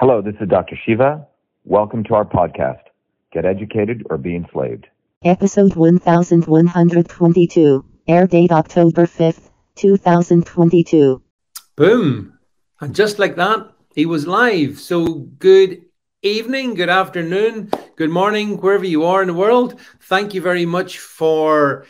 Hello, this is Dr. Shiva. Welcome to our podcast, Get Educated or Be Enslaved. Episode 1122. Air date October 5th, 2022. Boom. And just like that, he was live. So good evening, good afternoon, good morning, wherever you are in the world. Thank you very much for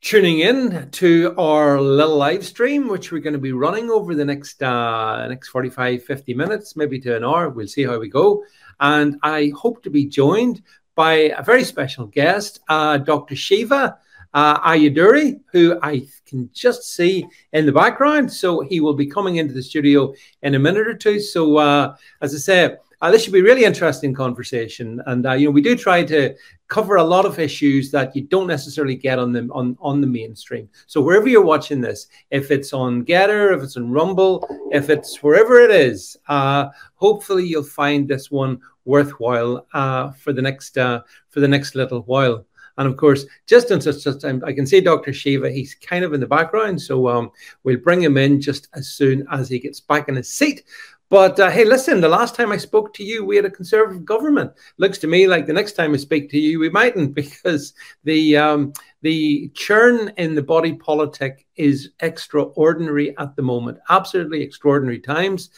tuning in to our little live stream, which we're going to be running over the next uh, next 45, 50 minutes, maybe to an hour. We'll see how we go. And I hope to be joined by a very special guest, uh, Dr. Shiva uh, Ayyadurai, who I can just see in the background. So he will be coming into the studio in a minute or two. So, uh, as I say, uh, this should be really interesting conversation, and uh, you know we do try to cover a lot of issues that you don't necessarily get on the on on the mainstream. So wherever you're watching this, if it's on Gettr, if it's on Rumble, if it's wherever it is, uh, hopefully you'll find this one worthwhile uh, for the next uh, for the next little while. And of course, just in such time, I can see Dr. Shiva, he's kind of in the background. So um, we'll bring him in just as soon as he gets back in his seat. But uh, hey, listen, the last time I spoke to you, we had a conservative government. Looks to me like the next time I speak to you, we mightn't because the um, the churn in the body politic is extraordinary at the moment. Absolutely extraordinary times.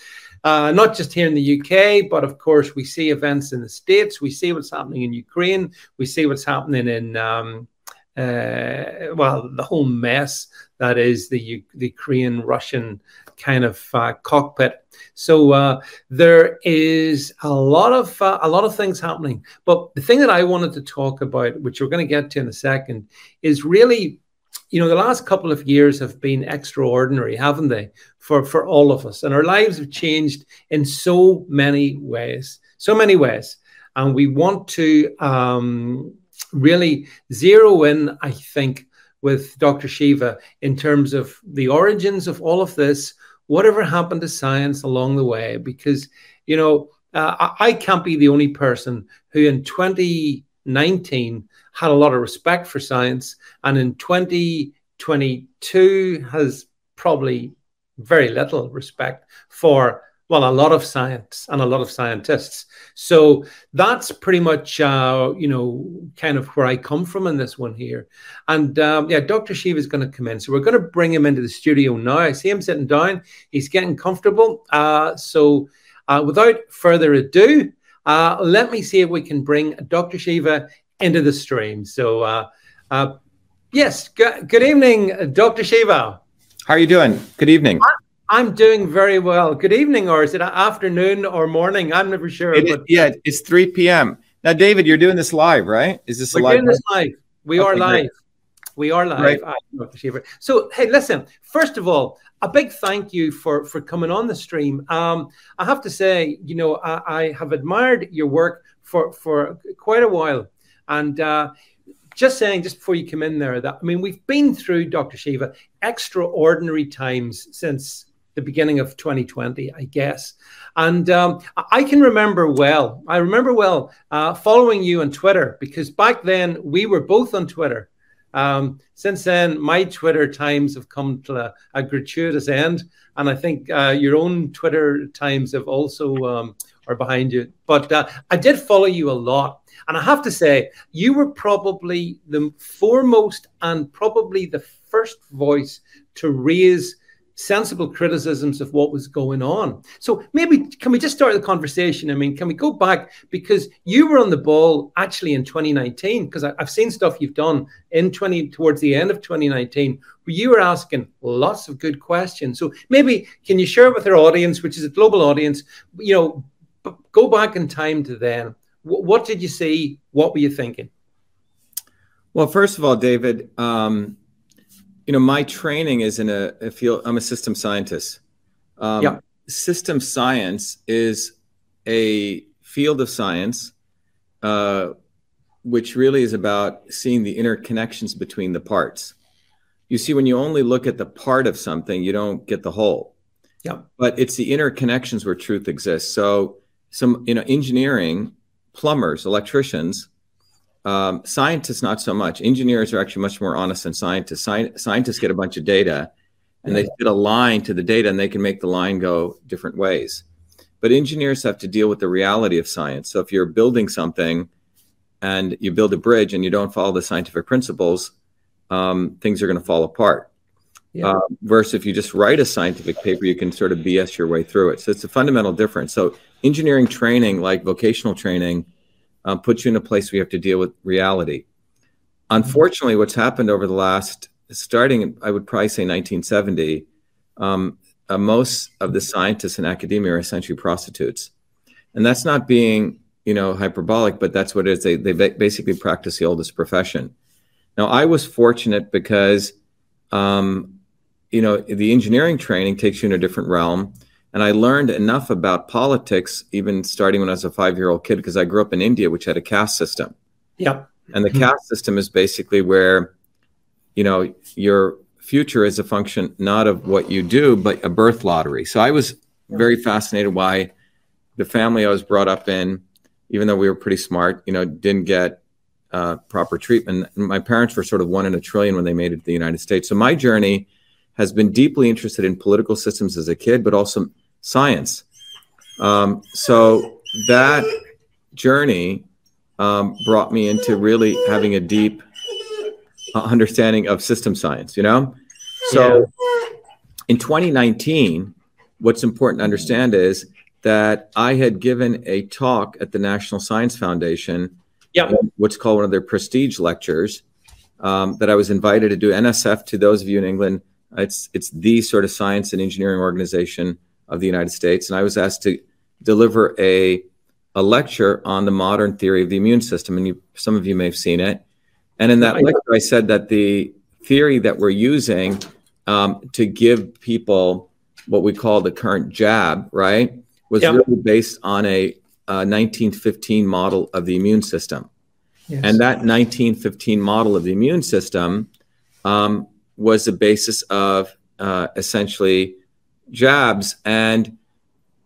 Uh, not just here in the UK, but of course, we see events in the States. We see what's happening in Ukraine. We see what's happening in, um, uh, well, the whole mess that is the, the Ukraine Russian kind of uh, cockpit. So uh, there is a lot of uh, a lot of things happening. But the thing that I wanted to talk about, which we're going to get to in a second, is really, you know, the last couple of years have been extraordinary, haven't they, for for all of us, and our lives have changed in so many ways, so many ways, and we want to um, really zero in, I think. With Dr. Shiva, in terms of the origins of all of this, whatever happened to science along the way because you know uh, I can't be the only person who in 2019 had a lot of respect for science and in 2022 has probably very little respect for well, a lot of science and a lot of scientists. So that's pretty much, uh, you know, kind of where I come from in this one here. And um, yeah, Dr. Shiva is going to come in. So we're going to bring him into the studio now. I see him sitting down. He's getting comfortable. Uh, so uh, without further ado, uh, let me see if we can bring Dr. Shiva into the stream. So, uh, uh, yes, g- good evening, Dr. Shiva. How are you doing? Good evening. I'm doing very well. Good evening, or is it afternoon or morning? I'm never sure. It, but yeah, it's 3 p.m. Now, David, you're doing this live, right? Is this we're live? doing this live. We okay, are live. Great. We are live. So, hey, listen. First of all, a big thank you for for coming on the stream. Um, I have to say, you know, I, I, have admired your work for for quite a while, and uh, just saying, just before you come in there, that I mean, we've been through Dr. Shiva extraordinary times since the beginning of 2020, I guess. And um, I can remember well, I remember well uh, following you on Twitter because back then we were both on Twitter. Um, since then, my Twitter times have come to a, a gratuitous end. And I think uh, your own Twitter times have also um, are behind you. But uh, I did follow you a lot. And I have to say, you were probably the foremost and probably the first voice to raise sensible criticisms of what was going on. So maybe can we just start the conversation? I mean, can we go back because you were on the ball actually in 2019 because I've seen stuff you've done in 20 towards the end of 2019 where you were asking lots of good questions. So maybe can you share with our audience, which is a global audience, you know, go back in time to then. What did you see? What were you thinking? Well, first of all, David, um, you know, my training is in a, a field. I'm a system scientist. Um, yeah. System science is a field of science, uh, which really is about seeing the interconnections between the parts. You see, when you only look at the part of something, you don't get the whole. Yeah. But it's the interconnections where truth exists. So, some you know, engineering, plumbers, electricians um, scientists, not so much. Engineers are actually much more honest than scientists. Sci- scientists get a bunch of data and they fit a line to the data and they can make the line go different ways. but engineers have to deal with the reality of science. So if you're building something and you build a bridge and you don't follow the scientific principles, um, things are going to fall apart. Yeah. Uh, versus if you just write a scientific paper, you can sort of BS your way through it. So it's a fundamental difference. So engineering training, like vocational training, um, puts you in a place where you have to deal with reality. Unfortunately, what's happened over the last, starting, I would probably say 1970, um, uh, most of the scientists in academia are essentially prostitutes. And that's not being, you know, hyperbolic, but that's what it is. They, they basically practice the oldest profession. Now, I was fortunate because, um, you know, the engineering training takes you in a different realm. And I learned enough about politics, even starting when I was a five year old kid, because I grew up in India, which had a caste system. Yep. And the mm-hmm. caste system is basically where, you know, your future is a function not of what you do, but a birth lottery. So I was very fascinated why the family I was brought up in, even though we were pretty smart, you know, didn't get uh, proper treatment. My parents were sort of one in a trillion when they made it to the United States. So my journey has been deeply interested in political systems as a kid, but also science. Um, so that journey um, brought me into really having a deep understanding of system science, you know? So yeah. in 2019, what's important to understand is that I had given a talk at the National Science Foundation, yeah. what's called one of their prestige lectures, um, that I was invited to do. NSF, to those of you in England, it's it's the sort of science and engineering organization of the United States, and I was asked to deliver a a lecture on the modern theory of the immune system, and you, some of you may have seen it. And in that lecture, I said that the theory that we're using um, to give people what we call the current jab, right, was yep. really based on a, a 1915 model of the immune system. Yes. And that 1915 model of the immune system um, was the basis of uh, essentially jabs. And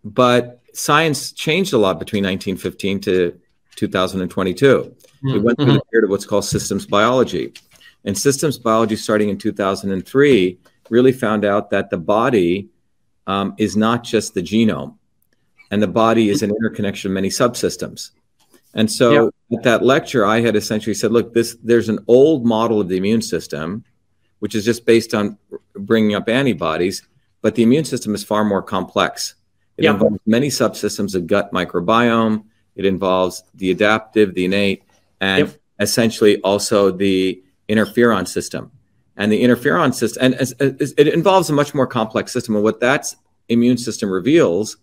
but science changed a lot between 1915 to 2022. Mm-hmm. We went through the mm-hmm. period of what's called systems biology. And systems biology, starting in 2003, really found out that the body um, is not just the genome, and the body is an interconnection of many subsystems. And so, at that lecture, I had essentially said, "Look, this there's an old model of the immune system, which is just based on bringing up antibodies, but the immune system is far more complex. It yeah. involves many subsystems, of gut microbiome. It involves the adaptive, the innate, and yep. essentially also the interferon system. And the interferon system, and it involves a much more complex system. And what that immune system reveals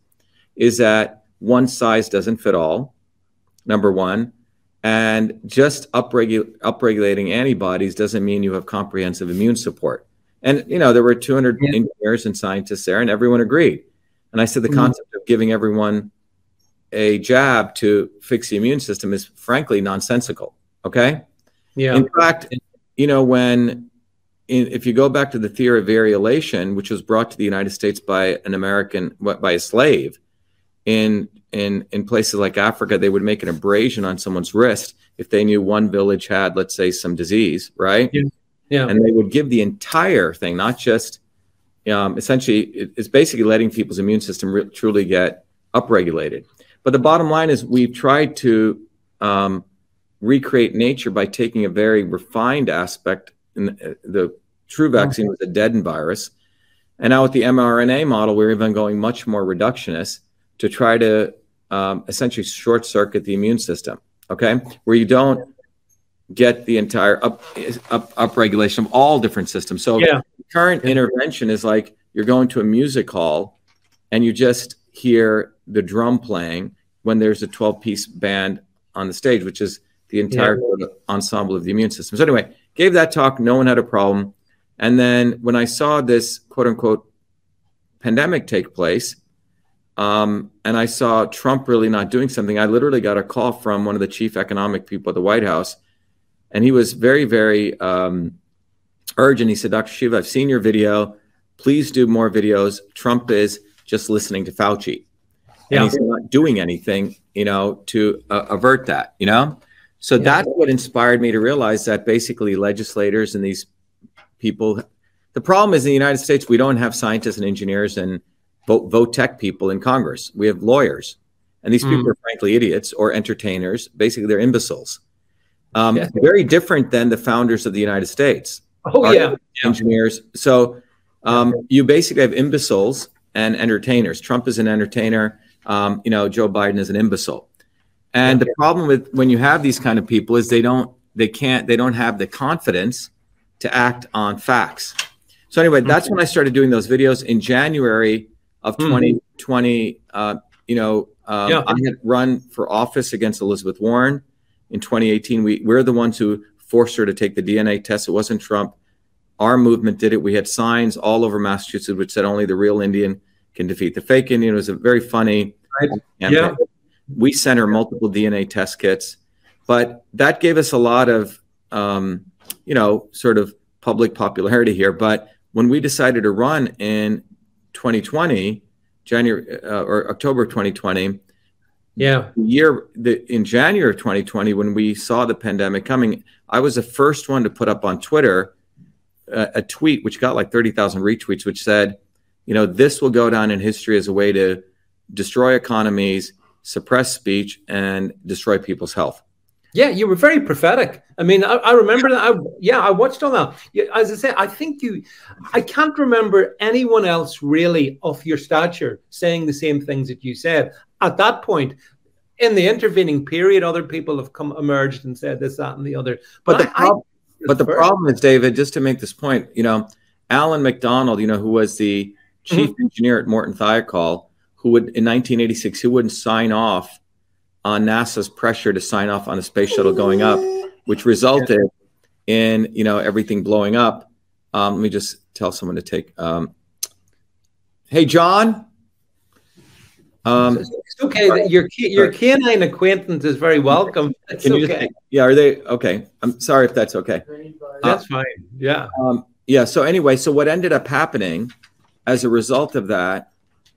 is that one size doesn't fit all, number one. And just upregu- upregulating antibodies doesn't mean you have comprehensive immune support. And, you know, there were 200 yeah. engineers and scientists there, and everyone agreed. And I said the mm-hmm. concept of giving everyone a jab to fix the immune system is frankly nonsensical. Okay. Yeah. In fact, you know, when in, if you go back to the theory of variolation, which was brought to the United States by an American, by a slave, in in in places like Africa, they would make an abrasion on someone's wrist if they knew one village had, let's say, some disease, right? Yeah. Yeah. And they would give the entire thing, not just um, essentially, it's basically letting people's immune system re- truly get upregulated. But the bottom line is, we've tried to um, recreate nature by taking a very refined aspect. In the, the true vaccine was a deadened virus, and now with the mRNA model, we're even going much more reductionist to try to um, essentially short circuit the immune system. Okay, where you don't get the entire up, up upregulation of all different systems. So yeah. current intervention is like you're going to a music hall and you just hear the drum playing when there's a 12 piece band on the stage, which is the entire yeah. ensemble of the immune system. So anyway, gave that talk. No one had a problem. And then when I saw this quote unquote pandemic take place, um, and I saw Trump really not doing something, I literally got a call from one of the chief economic people at the White House and he was very, very um, urgent. He said, Dr. Shiva, I've seen your video. Please do more videos. Trump is just listening to Fauci. Yeah. And he's not doing anything, you know, to uh, avert that, you know? So yeah. that's what inspired me to realize that basically legislators and these people, the problem is in the United States, we don't have scientists and engineers and vote, vote tech people in Congress. We have lawyers. And these mm. people are frankly idiots or entertainers. Basically, they're imbeciles. Um, yeah. Very different than the founders of the United States. Oh, yeah. Engineers. So um, you basically have imbeciles and entertainers. Trump is an entertainer. Um, you know, Joe Biden is an imbecile. And the problem with when you have these kind of people is they don't, they can't, they don't have the confidence to act on facts. So anyway, that's when I started doing those videos in January of 2020. Hmm. Uh, you know, um, yeah. I had run for office against Elizabeth Warren in 2018. We we're the ones who forced her to take the DNA test. It wasn't Trump. Our movement did it. We had signs all over Massachusetts which said only the real Indian can defeat the fake Indian. It was a very funny. Right. Yeah. We sent her multiple DNA test kits, but that gave us a lot of, um, you know, sort of public popularity here. But when we decided to run in 2020, January uh, or October 2020, yeah, year the, in January of 2020, when we saw the pandemic coming, I was the first one to put up on Twitter a, a tweet which got like 30,000 retweets, which said, you know, this will go down in history as a way to destroy economies, suppress speech, and destroy people's health. Yeah, you were very prophetic. I mean, I, I remember that. I, yeah, I watched all that. As I say, I think you, I can't remember anyone else really of your stature saying the same things that you said at that point. In the intervening period, other people have come emerged and said this, that, and the other. But, but the, I, prob- but the problem is, David, just to make this point, you know, Alan McDonald, you know, who was the chief mm-hmm. engineer at Morton Thiokol, who would in 1986, he wouldn't sign off on NASA's pressure to sign off on a space shuttle going up, which resulted in you know everything blowing up. Um, let me just tell someone to take. Um, hey, John. Um, it's okay. Your your canine acquaintance is very welcome. It's can you okay. Just, yeah, are they okay? I'm sorry if that's okay. That's uh, fine. Yeah. Um, yeah. So anyway, so what ended up happening as a result of that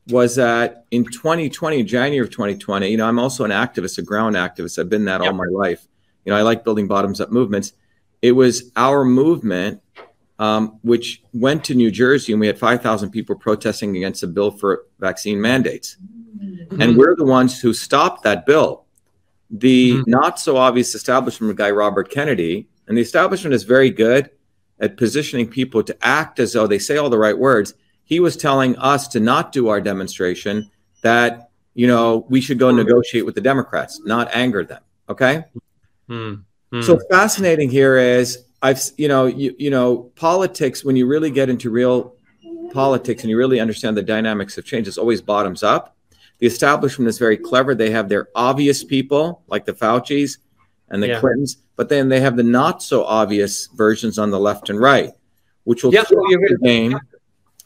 was that in 2020, January of 2020, you know, I'm also an activist, a ground activist. I've been that yep. all my life. You know, I like building bottoms up movements. It was our movement, um, which went to New Jersey, and we had 5,000 people protesting against a bill for vaccine mandates. Mm-hmm. And we're the ones who stopped that bill. The mm-hmm. not so obvious establishment guy, Robert Kennedy, and the establishment is very good at positioning people to act as though they say all the right words he was telling us to not do our demonstration, that, you know, we should go negotiate with the Democrats, not anger them. Okay. Hmm. Hmm. So fascinating here is I've, you know, you, you know, politics, when you really get into real politics and you really understand the dynamics of change, it's always bottoms up. The establishment is very clever. They have their obvious people, like the Faucis and the yeah. Clintons, but then they have the not so obvious versions on the left and right, which will yeah, the game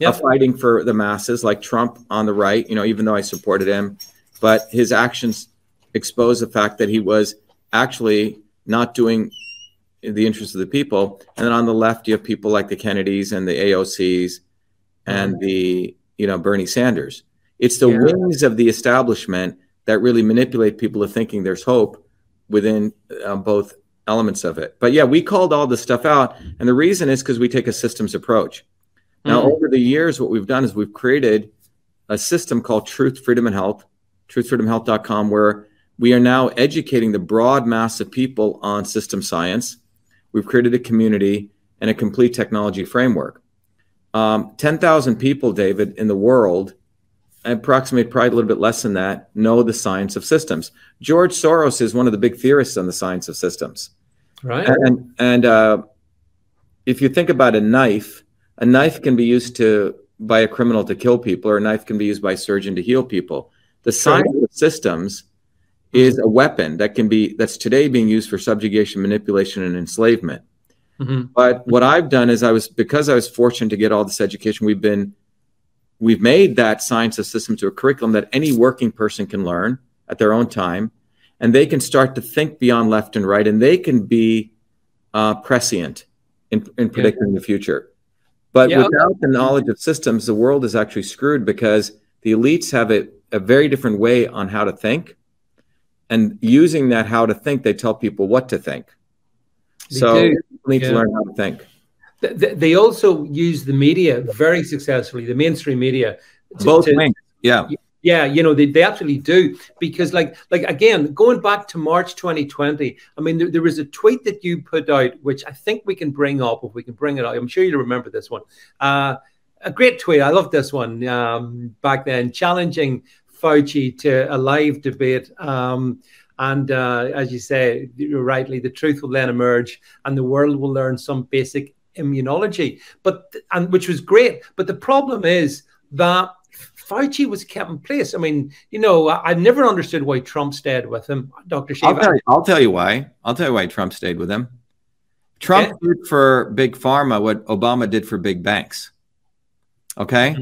yep. fighting for the masses, like Trump on the right, you know, even though I supported him, but his actions expose the fact that he was actually not doing the interests of the people. And then on the left, you have people like the Kennedys and the AOCs and the, you know, Bernie Sanders. It's the yeah. wings of the establishment that really manipulate people to thinking there's hope within uh, both elements of it. But yeah, we called all this stuff out. And the reason is because we take a systems approach. Now, mm-hmm. over the years, what we've done is we've created a system called Truth, Freedom, and Health, truthfreedomhealth.com, where we are now educating the broad mass of people on system science. We've created a community and a complete technology framework. Um, 10,000 people, David, in the world, approximately probably a little bit less than that, know the science of systems. George Soros is one of the big theorists on the science of systems. Right. And, and uh, if you think about a knife, a knife can be used to by a criminal to kill people, or a knife can be used by a surgeon to heal people. The science of systems is a weapon that can be that's today being used for subjugation, manipulation, and enslavement. Mm-hmm. But what I've done is I was because I was fortunate to get all this education. We've been we've made that science of systems to a curriculum that any working person can learn at their own time, and they can start to think beyond left and right, and they can be uh, prescient in, in predicting yeah. the future. But yeah, without the knowledge of systems, the world is actually screwed because the elites have a, a very different way on how to think. And using that how to think, they tell people what to think. They so do. need yeah. to learn how to think. They also use the media very successfully, the mainstream media, To, Both to, wings. Yeah. Yeah, you know they, they absolutely do because like like again going back to March 2020. I mean there, there was a tweet that you put out which I think we can bring up if we can bring it out. I'm sure you'll remember this one. Uh, a great tweet. I love this one um, back then, challenging Fauci to a live debate. Um, and uh, as you say, rightly, the truth will then emerge, and the world will learn some basic immunology. But and which was great. But the problem is that Fauci was kept in place. I mean, you know, I, I never understood why Trump stayed with him, Dr. I'll I'll tell, you, why. I'll tell you why Trump stayed with him. Trump okay. did for big pharma what Obama did for big banks. Okay.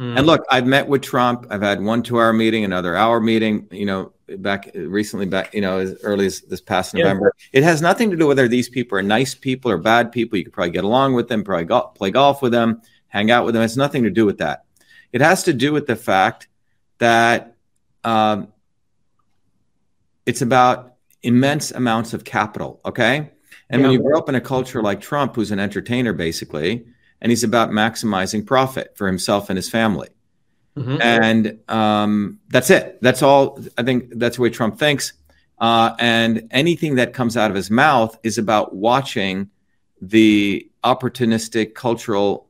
Mm-hmm. And look, I've met with Trump. I've had one two hour meeting, another hour meeting, you know, back recently, back, you know, as early as this past yeah. November. It has nothing to do with whether these people are nice people or bad people. You could probably get along with them, probably go, play golf with them, hang out with them. It's nothing to do with that. It has to do with the fact that um, it's about immense amounts of capital. Okay. And yeah. when you grow up in a culture like Trump, who's an entertainer basically, and he's about maximizing profit for himself and his family. Mm-hmm. And um, that's it. That's all. I think that's the way Trump thinks. Uh, and anything that comes out of his mouth is about watching the opportunistic cultural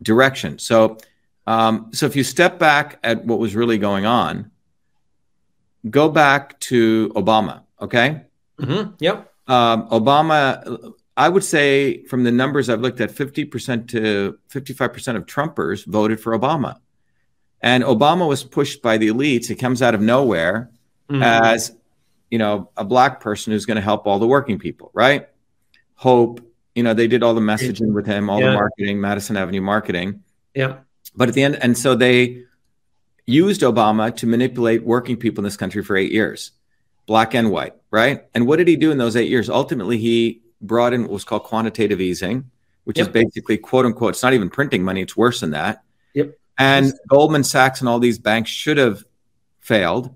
direction. So um, so if you step back at what was really going on, go back to Obama. Okay. Mm-hmm. Yep. Um, Obama, I would say from the numbers I've looked at, 50% to 55% of Trumpers voted for Obama. And Obama was pushed by the elites. It comes out of nowhere mm-hmm. as, you know, a black person who's going to help all the working people, right? Hope, you know, they did all the messaging with him, all yeah. the marketing, Madison Avenue marketing. Yeah. But at the end, and so they used Obama to manipulate working people in this country for eight years, black and white, right? And what did he do in those eight years? Ultimately, he brought in what was called quantitative easing, which yep. is basically quote unquote, it's not even printing money, it's worse than that. Yep. And Goldman Sachs and all these banks should have failed.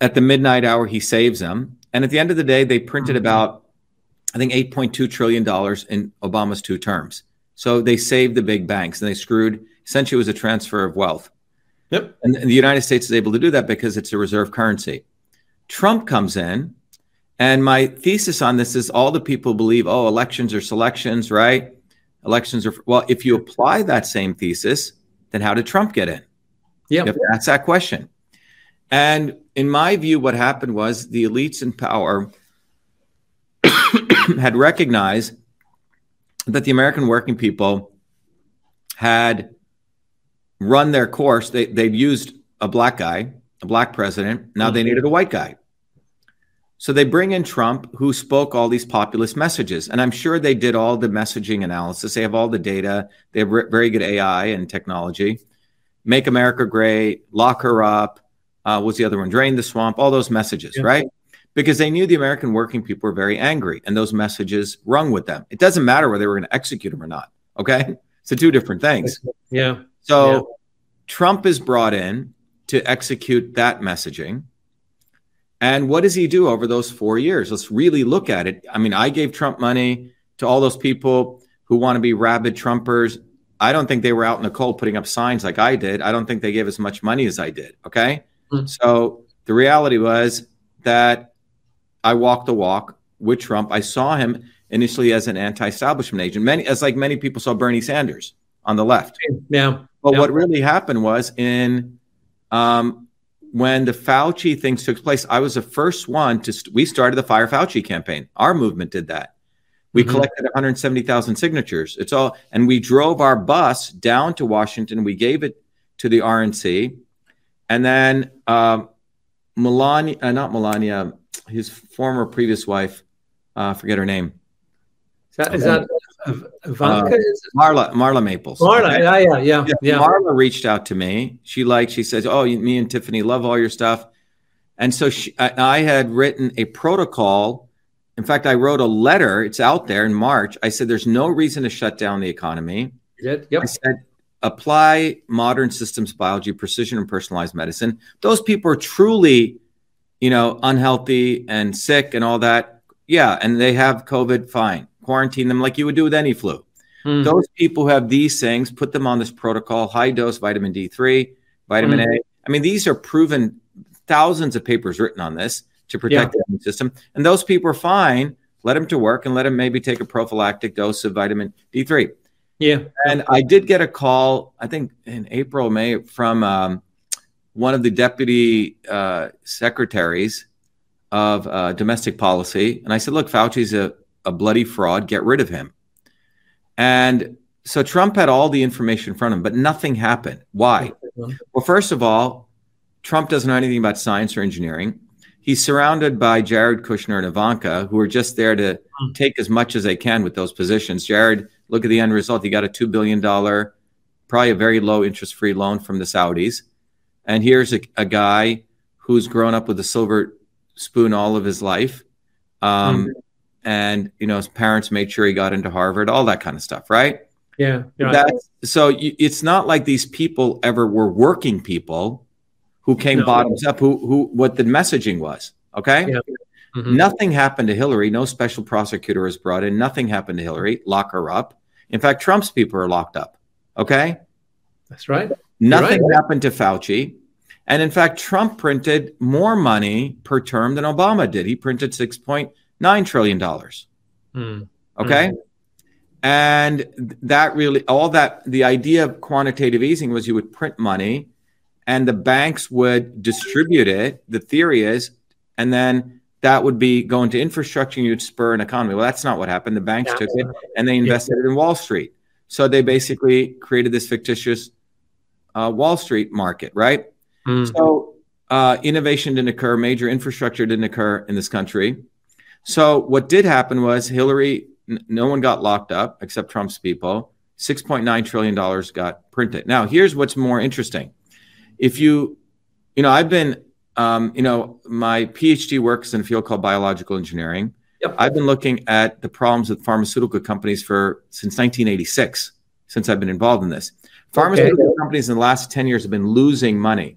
At the midnight hour, he saves them. And at the end of the day, they printed mm-hmm. about, I think, $8.2 trillion in Obama's two terms. So they saved the big banks and they screwed essentially it was a transfer of wealth. Yep. And, and the United States is able to do that because it's a reserve currency. Trump comes in, and my thesis on this is all the people believe, oh, elections are selections, right? Elections are well. If you apply that same thesis, then how did Trump get in? Yeah, that's that question. And in my view, what happened was the elites in power had recognized that the American working people had run their course. They they'd used a black guy, a black president. Now mm-hmm. they needed a white guy. So they bring in Trump, who spoke all these populist messages. And I'm sure they did all the messaging analysis. They have all the data. They have re- very good AI and technology. Make America great, lock her up. Uh, what's the other one? Drain the swamp, all those messages, yeah. right? Because they knew the American working people were very angry and those messages rung with them. It doesn't matter whether they were going to execute them or not. Okay. So two different things. Yeah. So yeah. Trump is brought in to execute that messaging. And what does he do over those four years? Let's really look at it. I mean, I gave Trump money to all those people who want to be rabid Trumpers. I don't think they were out in the cold putting up signs like I did. I don't think they gave as much money as I did. Okay. Mm-hmm. So the reality was that I walked the walk with Trump. I saw him initially as an anti-establishment agent. Many, as like many people saw Bernie Sanders on the left. Yeah. But yeah. what really happened was in um, when the Fauci things took place, I was the first one to. St- we started the Fire Fauci campaign. Our movement did that. We mm-hmm. collected 170,000 signatures. It's all, and we drove our bus down to Washington. We gave it to the RNC, and then um, Melania, uh, not Melania, his former previous wife, uh, forget her name. Is that, is that Ivanka? Uh, Marla, Marla Maples. Marla, yeah, yeah, yeah, yeah. Marla reached out to me. She like she says, "Oh, me and Tiffany love all your stuff," and so she, I, I had written a protocol. In fact, I wrote a letter. It's out there in March. I said, "There's no reason to shut down the economy." Yep. I said, "Apply modern systems biology, precision, and personalized medicine." Those people are truly, you know, unhealthy and sick and all that. Yeah, and they have COVID. Fine quarantine them like you would do with any flu. Mm. Those people who have these things, put them on this protocol, high dose vitamin D3, vitamin mm. A. I mean, these are proven thousands of papers written on this to protect yeah. the immune system. And those people are fine. Let them to work and let them maybe take a prophylactic dose of vitamin D3. Yeah. And I did get a call, I think in April, May, from um, one of the deputy uh, secretaries of uh, domestic policy. And I said, look, Fauci's a, a bloody fraud. Get rid of him. And so Trump had all the information in front of him, but nothing happened. Why? Well, first of all, Trump doesn't know anything about science or engineering. He's surrounded by Jared Kushner and Ivanka, who are just there to take as much as they can with those positions. Jared, look at the end result. He got a $2 billion, probably a very low interest free loan from the Saudis. And here's a, a, guy who's grown up with a silver spoon all of his life. Um, mm And, you know, his parents made sure he got into Harvard, all that kind of stuff, right? Yeah. That's, so you, it's not like these people ever were working people who came no. bottoms up, who, who, what the messaging was. Okay. Yeah. Mm-hmm. Nothing happened to Hillary. No special prosecutor was brought in. Nothing happened to Hillary. Lock her up. In fact, Trump's people are locked up. Okay. That's right. Nothing right. happened to Fauci. And in fact, Trump printed more money per term than Obama did. He printed $6.9 trillion. Mm. Okay. Mm. And that really, all that, the idea of quantitative easing was you would print money and the banks would distribute it. The theory is, and then that would be going to infrastructure and you'd spur an economy. Well, that's not what happened. The banks yeah. took it and they invested yeah. it in Wall Street. So they basically created this fictitious uh, Wall Street market, right? Mm. So uh, innovation didn't occur, major infrastructure didn't occur in this country. So what did happen was Hillary, n- no one got locked up except Trump's people. $6.9 trillion got printed. Now, here's what's more interesting. If you, you know, I've been, um, you know, my PhD work is in a field called biological engineering. Yep. I've been looking at the problems with pharmaceutical companies for since 1986, since I've been involved in this. Pharmaceutical okay. companies in the last 10 years have been losing money.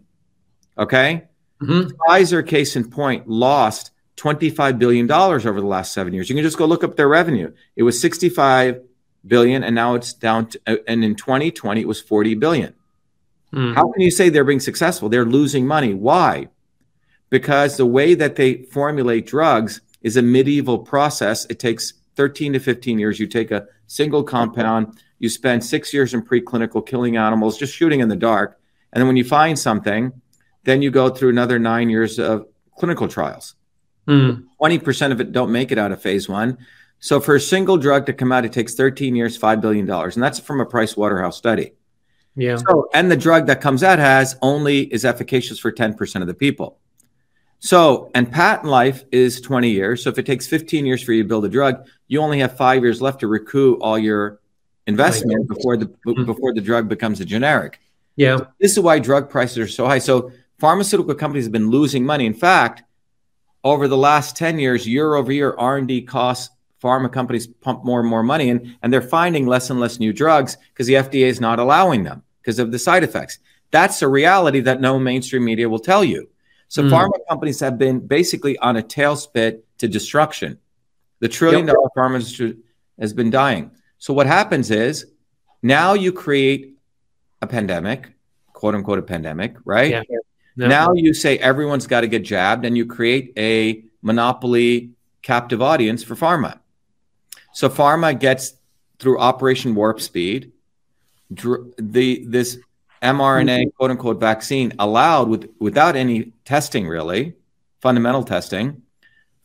Okay. Mm-hmm. Pfizer, case in point, lost $25 billion over the last seven years. You can just go look up their revenue. It was 65 billion and now it's down to, uh, and in 2020 it was 40 billion. Mm. How can you say they're being successful? They're losing money. Why? Because the way that they formulate drugs is a medieval process. It takes 13 to 15 years. You take a single compound, you spend six years in preclinical killing animals, just shooting in the dark. And then when you find something, then you go through another nine years of clinical trials. Mm. 20% of it don't make it out of phase one. So for a single drug to come out, it takes 13 years, $5 billion. And that's from a Price Waterhouse study. Yeah. So, and the drug that comes out has only is efficacious for 10% of the people. So, and patent life is 20 years. So if it takes 15 years for you to build a drug, you only have five years left to recoup all your investment before the mm-hmm. before the drug becomes a generic. Yeah. So this is why drug prices are so high. So pharmaceutical companies have been losing money. In fact, over the last 10 years, year over year, R&D costs pharma companies pump more and more money in, and they're finding less and less new drugs because the FDA is not allowing them because of the side effects. That's a reality that no mainstream media will tell you. So mm. pharma companies have been basically on a tailspin to destruction. The trillion dollar yep. pharma industry has been dying. So what happens is now you create a pandemic, quote unquote a pandemic, right? Yeah. No. Now you say everyone's got to get jabbed, and you create a monopoly captive audience for pharma. So pharma gets through Operation Warp Speed, the this mRNA mm-hmm. quote unquote vaccine allowed with without any testing really, fundamental testing.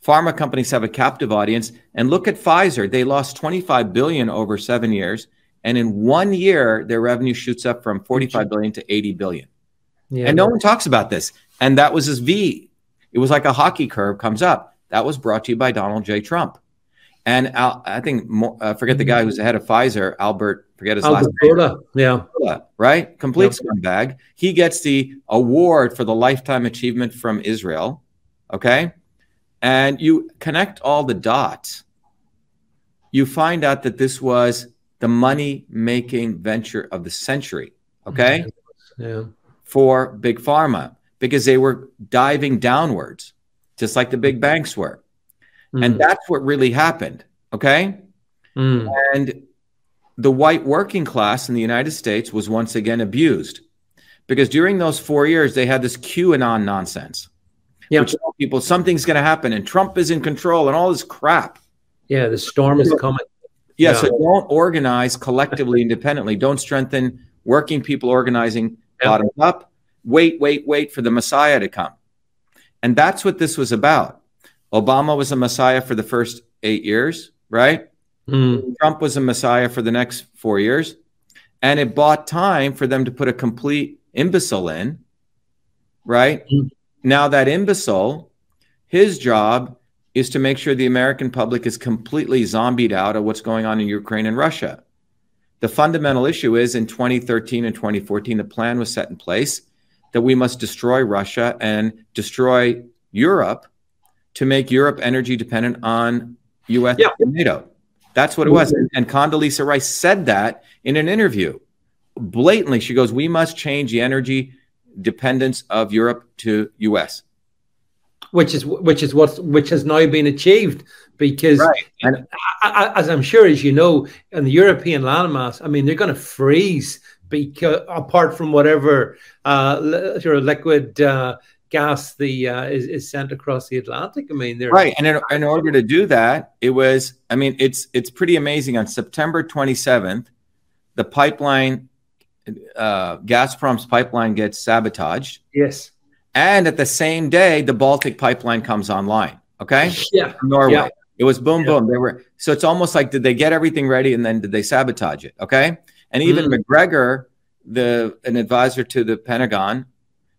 Pharma companies have a captive audience, and look at Pfizer. They lost 25 billion over seven years, and in one year, their revenue shoots up from 45 billion to 80 billion. Yeah. And no one talks about this. And that was his V. It was like a hockey curve comes up. That was brought to you by Donald J. Trump. And Al, I think, uh, forget the guy who's the head of Pfizer, Albert, forget his Albert last name. Yeah. Right? Complete yep. scumbag. He gets the award for the lifetime achievement from Israel. Okay. And you connect all the dots. You find out that this was the money making venture of the century. Okay. Yeah for big pharma because they were diving downwards, just like the big banks were. Mm. And that's what really happened. Okay. Mm. And the white working class in the United States was once again abused because during those four years they had this QAnon nonsense. Yeah. People something's going to happen and Trump is in control and all this crap. Yeah, the storm is coming. Yeah, yeah. so don't organize collectively, independently. Don't strengthen working people organizing bottom up. Wait, wait, wait for the Messiah to come. And that's what this was about. Obama was a Messiah for the first eight years, right? Mm. Trump was a Messiah for the next four years. And it bought time for them to put a complete imbecile in, right? Mm. Now, that imbecile, his job is to make sure the American public is completely zombied out of what's going on in Ukraine and Russia. The fundamental issue is in 2013 and 2014, the plan was set in place that we must destroy Russia and destroy Europe to make Europe energy dependent on US yeah. and NATO. That's what it was. And, and Condoleezza Rice said that in an interview. Blatantly, she goes, We must change the energy dependence of Europe to US. Which is which is what which has now been achieved because right. and, as I'm sure as you know, in the European landmass, I mean they're going to freeze because apart from whatever uh, sort of liquid uh, gas the uh, is, is sent across the Atlantic. I mean, they're right, and in, in order to do that, it was. I mean, it's it's pretty amazing. On September 27th, the pipeline, uh, Gazprom's pipeline gets sabotaged. Yes, and at the same day, the Baltic pipeline comes online. Okay, yeah, Norway. Yeah. It was boom, yeah. boom. They were so it's almost like did they get everything ready and then did they sabotage it? Okay, and even mm. Macgregor, the an advisor to the Pentagon,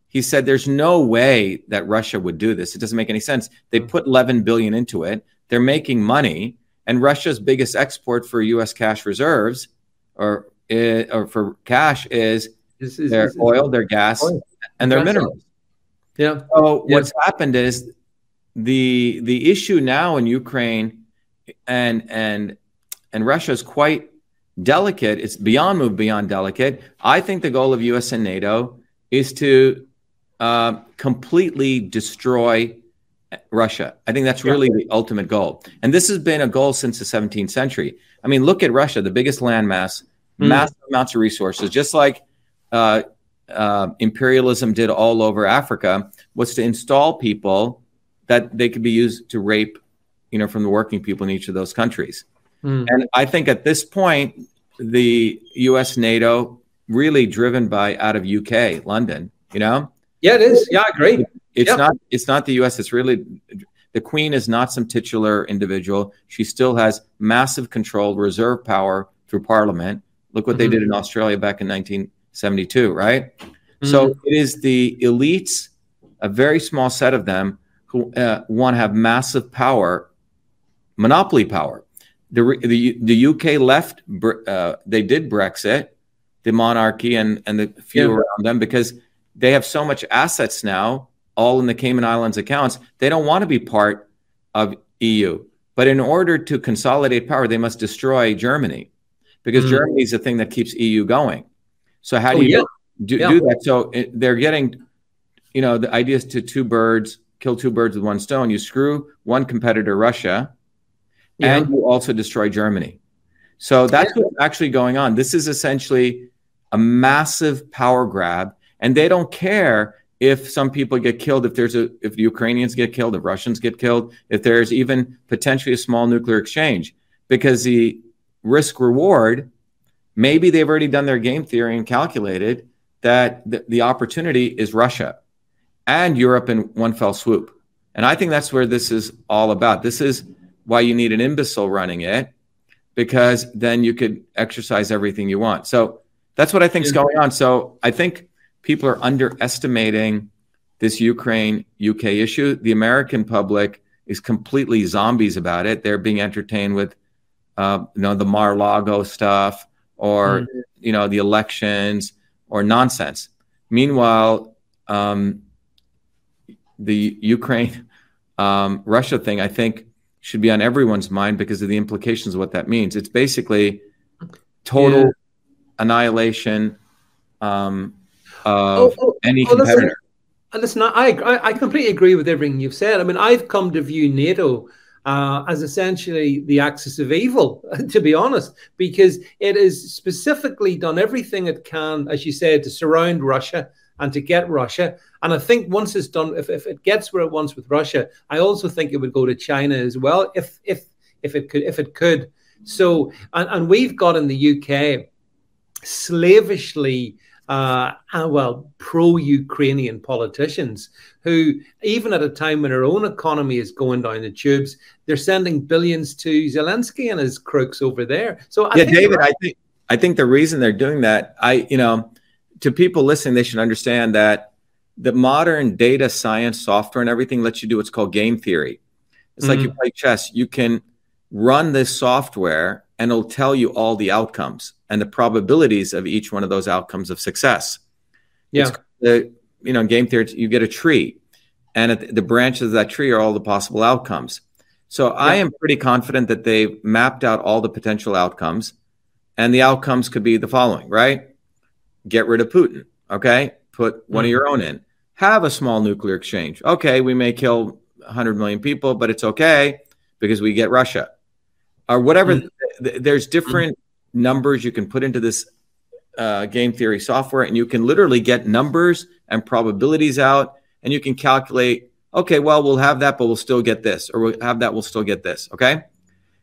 he said there's no way that Russia would do this. It doesn't make any sense. They hmm. put 11 billion into it. They're making money, and Russia's biggest export for U.S. cash reserves, or eh, or for cash, is, is, is their is, oil, their gas, oil. and their minerals. Yeah. So yeah. what's happened is the the issue now in Ukraine and and and Russia is quite delicate. It's beyond move beyond delicate. I think the goal of U.S. and NATO is to uh, completely destroy Russia. I think that's really yeah. the ultimate goal. And this has been a goal since the 17th century. I mean, look at Russia, the biggest landmass, mm. massive amounts of resources, just like uh, uh, imperialism did all over Africa, was to install people that they could be used to rape, you know, from the working people in each of those countries. Mm. And I think at this point, the U.S. NATO, really driven by out of UK, London, you know, yeah, it is. Yeah, I agree. It's not. It's not the U.S. It's really the Queen is not some titular individual. She still has massive control, reserve power through Parliament. Look what mm-hmm. they did in Australia back in 1972, right? Mm-hmm. So it is the elites, a very small set of them, who uh, want to have massive power, monopoly power. The the the UK left. Uh, they did Brexit, the monarchy and and the few yeah. around them because they have so much assets now, all in the Cayman Islands accounts. They don't want to be part of EU. But in order to consolidate power, they must destroy Germany because mm. Germany is the thing that keeps EU going. So how do oh, you yeah. Do, yeah. do, that? So it, they're getting, you know, the idea is to two birds, kill two birds with one stone. You screw one competitor, Russia, yeah. and you also destroy Germany. So that's what's actually going on. This is essentially a massive power grab and they don't care if some people get killed, if there's a if the Ukrainians get killed, if Russians get killed, if there's even potentially a small nuclear exchange, because the risk reward, maybe they've already done their game theory and calculated that the, the opportunity is Russia and Europe in one fell swoop. And I think that's where this is all about. This is why you need an imbecile running it, because then you could exercise everything you want. So that's what I think is going on. So I think people are underestimating this Ukraine UK issue. The American public is completely zombies about it. They're being entertained with, uh, you know, the Mar-Lago stuff or mm-hmm. you know the elections or nonsense. Meanwhile, um, the Ukraine um, Russia thing, I think, should be on everyone's mind because of the implications of what that means. It's basically total yeah. annihilation. Um, of oh, oh, any oh, competitor. Listen, listen I, I, I completely agree with everything you've said. I mean, I've come to view NATO uh, as essentially the axis of evil, to be honest, because it has specifically done everything it can, as you said, to surround Russia and to get Russia. And I think once it's done, if, if it gets where it wants with Russia, I also think it would go to China as well, if if if it could if it could. So and, and we've got in the UK slavishly uh, uh, well, pro Ukrainian politicians who, even at a time when our own economy is going down the tubes, they're sending billions to Zelensky and his crooks over there. So, I yeah, David, I think I think the reason they're doing that, I you know, to people listening, they should understand that the modern data science software and everything lets you do what's called game theory. It's mm-hmm. like you mm-hmm. play chess. You can run this software and it'll tell you all the outcomes and the probabilities of each one of those outcomes of success. Yeah. The, you know, in game theory, you get a tree, and the branches of that tree are all the possible outcomes. So yeah. I am pretty confident that they've mapped out all the potential outcomes, and the outcomes could be the following, right? Get rid of Putin. Okay. Put one mm-hmm. of your own in. Have a small nuclear exchange. Okay. We may kill 100 million people, but it's okay because we get Russia or whatever. Mm-hmm. Th- there's different numbers you can put into this uh, game theory software, and you can literally get numbers and probabilities out, and you can calculate. Okay, well, we'll have that, but we'll still get this, or we'll have that, we'll still get this. Okay,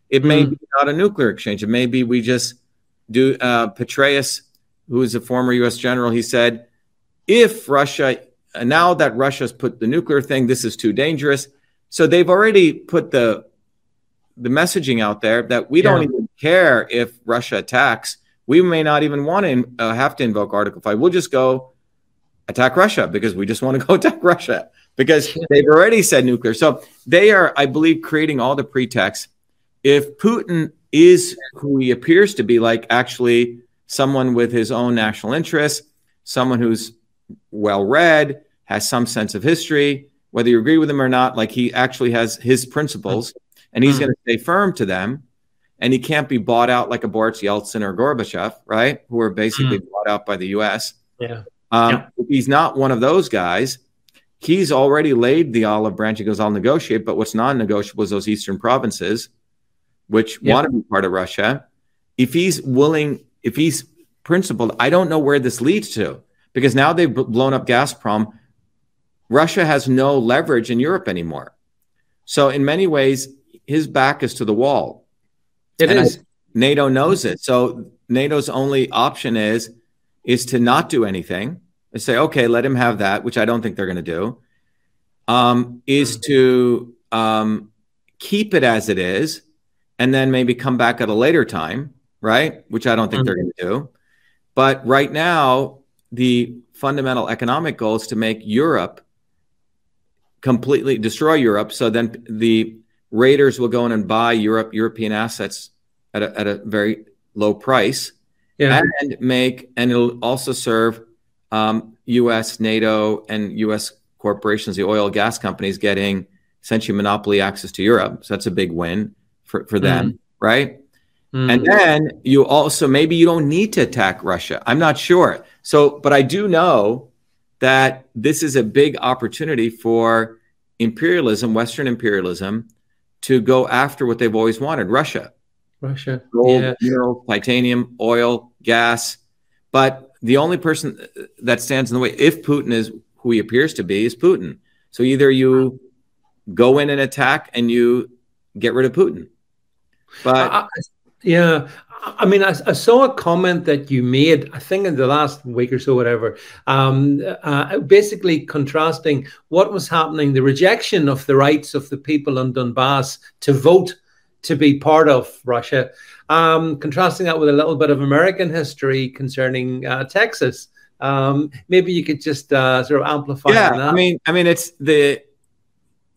it may mm. be not a nuclear exchange. It may be we just do. Uh, Petraeus, who is a former U.S. general, he said, if Russia now that Russia's put the nuclear thing, this is too dangerous. So they've already put the the messaging out there that we yeah. don't even care if Russia attacks. We may not even want to uh, have to invoke Article 5. We'll just go attack Russia because we just want to go attack Russia because they've already said nuclear. So they are, I believe, creating all the pretext. If Putin is who he appears to be, like actually someone with his own national interests, someone who's well read, has some sense of history, whether you agree with him or not, like he actually has his principles and he's going to stay firm to them. And he can't be bought out like a Boris Yeltsin or Gorbachev, right? Who are basically mm. bought out by the U.S. Yeah. Um, yeah. he's not one of those guys. He's already laid the olive branch. He goes, "I'll negotiate," but what's non-negotiable is those eastern provinces, which yeah. want to be part of Russia. If he's willing, if he's principled, I don't know where this leads to because now they've blown up Gazprom. Russia has no leverage in Europe anymore. So in many ways, his back is to the wall. It and is. I, NATO knows it. So NATO's only option is is to not do anything and say, okay, let him have that, which I don't think they're going to do. Um, is to um, keep it as it is, and then maybe come back at a later time, right? Which I don't think mm-hmm. they're going to do. But right now, the fundamental economic goal is to make Europe completely destroy Europe. So then the raiders will go in and buy Europe European assets at a, at a very low price yeah. and make and it'll also serve um, U.S. NATO and U.S. corporations, the oil gas companies, getting essentially monopoly access to Europe. So that's a big win for for them, mm. right? Mm. And then you also maybe you don't need to attack Russia. I'm not sure. So, but I do know that this is a big opportunity for imperialism, Western imperialism, to go after what they've always wanted Russia. Russia. Gold, yeah. mineral, titanium, oil, gas. But the only person that stands in the way, if Putin is who he appears to be, is Putin. So either you go in and attack and you get rid of Putin. But uh, yeah, I mean, I, I, saw a comment that you made, I think in the last week or so, whatever, um, uh, basically contrasting what was happening, the rejection of the rights of the people in Donbass to vote to be part of Russia, um, contrasting that with a little bit of American history concerning uh, Texas. Um, maybe you could just uh, sort of amplify. Yeah, I mean, I mean, it's the,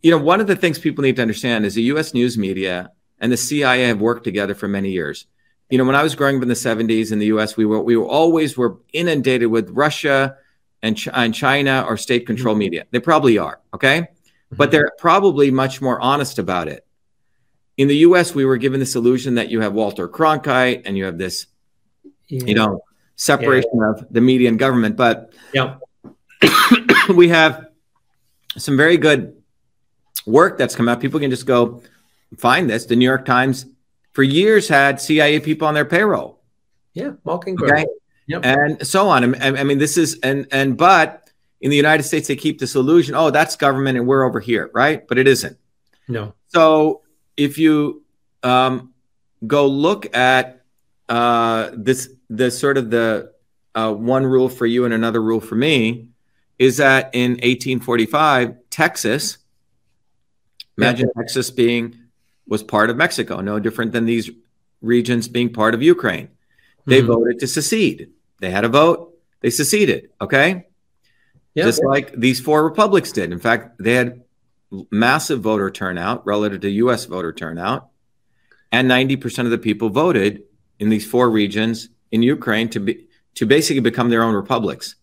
you know, one of the things people need to understand is the U.S. news media and the CIA have worked together for many years you know, when I was growing up in the 70s in the US, we were we were always were inundated with Russia and, Ch- and China or state control mm-hmm. media. They probably are, okay? Mm-hmm. But they're probably much more honest about it. In the US, we were given this illusion that you have Walter Cronkite and you have this, yeah. you know, separation yeah. of the media and government. But yeah. we have some very good work that's come out. People can just go find this. The New York Times for years had CIA people on their payroll. Yeah, Mockingbird. Okay. Yep. And so on. I, I mean, this is and and but in the United States they keep this illusion. Oh, that's government, and we're over here, right? But it isn't. No. So if you um, go look at uh, this, the sort of the uh, one rule for you and another rule for me, is that in 1845, Texas, imagine yeah. Texas being was part of Mexico, no different than these regions being part of Ukraine. They mm-hmm. voted to secede. They had a vote. They seceded. Okay. Yeah. Just like these four republics did. In fact, they had massive voter turnout relative to US voter turnout. And 90% of the people voted in these four regions in Ukraine to be to basically become their own republics.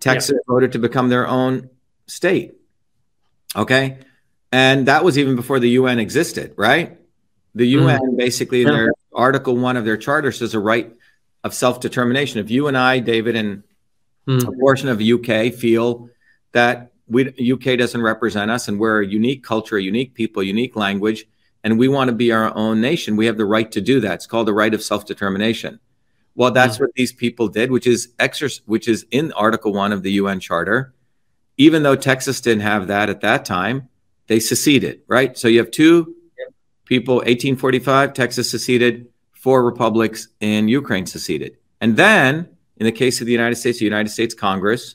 Texas yeah. voted to become their own state. Okay? And that was even before the UN existed, right? The UN mm. basically in yeah. their article 1 of their charter says a right of self-determination. If you and I, David, and mm. a portion of the UK feel that we UK doesn't represent us, and we're a unique culture, a unique people, unique language, and we want to be our own nation. We have the right to do that. It's called the right of self determination. Well, that's mm-hmm. what these people did, which is exer- which is in Article One of the UN Charter. Even though Texas didn't have that at that time, they seceded. Right. So you have two people. 1845, Texas seceded. Four republics in Ukraine seceded, and then in the case of the United States, the United States Congress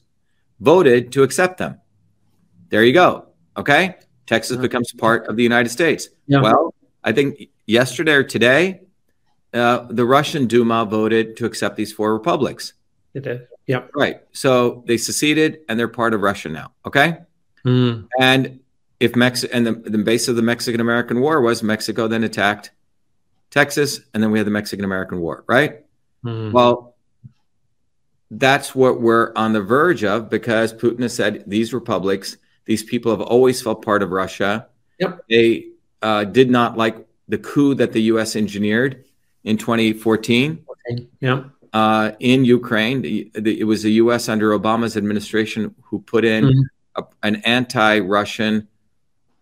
voted to accept them. There you go. Okay. Texas becomes part of the United States. Yeah. Well, I think yesterday or today, uh, the Russian Duma voted to accept these four republics. It did. Yeah. Right. So they seceded and they're part of Russia now. Okay. Mm. And if Mexico and the, the base of the Mexican American War was Mexico then attacked Texas and then we had the Mexican American War. Right. Mm. Well, that's what we're on the verge of because Putin has said these republics these people have always felt part of Russia. Yep. They uh, did not like the coup that the U.S. engineered in 2014. Okay. Yeah. Uh, in Ukraine, the, the, it was the U.S. under Obama's administration who put in mm-hmm. a, an anti-Russian,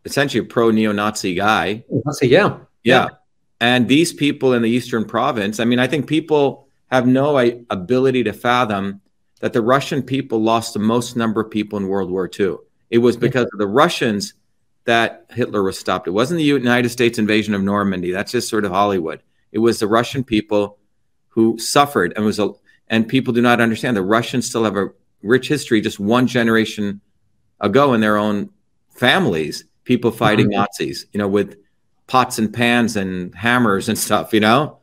essentially a pro-neo-Nazi guy. Nazi, yeah. yeah. yeah. And these people in the Eastern province, I mean, I think people have no ability to fathom that the Russian people lost the most number of people in World War II. It was because of the Russians that Hitler was stopped. It wasn't the United States invasion of Normandy. That's just sort of Hollywood. It was the Russian people who suffered and was a, and people do not understand the Russians still have a rich history just one generation ago in their own families, people fighting mm-hmm. Nazis, you know, with pots and pans and hammers and stuff, you know?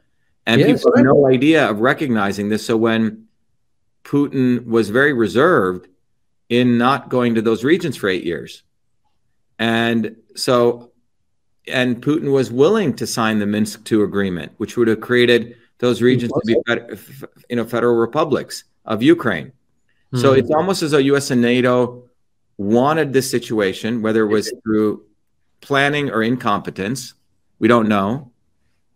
And yes, people have no idea of recognizing this. So when Putin was very reserved in not going to those regions for eight years. And so, and Putin was willing to sign the Minsk II agreement, which would have created those regions to be, you know, federal republics of Ukraine. Mm-hmm. So hmm. it's almost as though U.S. and NATO wanted this situation, whether it was through planning or incompetence, we don't know.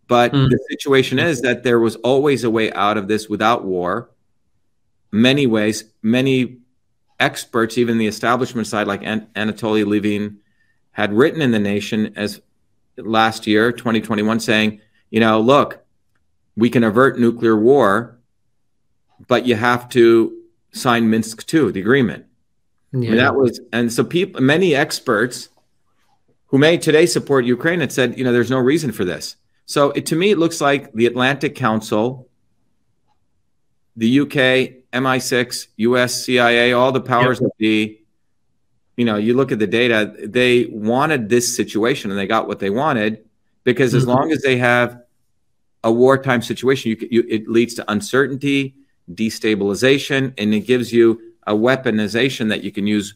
But mm-hmm. the situation is that there was always a way out of this without war. Many ways, many experts, even the establishment side, like An- Anatoly Lieven, had written in the Nation as last year, 2021, saying, you know, look, we can avert nuclear war, but you have to sign Minsk II, the agreement. Yeah. And that was, and so people, many experts who may today support Ukraine had said, you know, there's no reason for this. So it, to me, it looks like the Atlantic Council, the UK, MI6, US, CIA, all the powers yep. that be, you know, you look at the data, they wanted this situation and they got what they wanted because as mm-hmm. long as they have a wartime situation, you, you, it leads to uncertainty, destabilization, and it gives you a weaponization that you can use.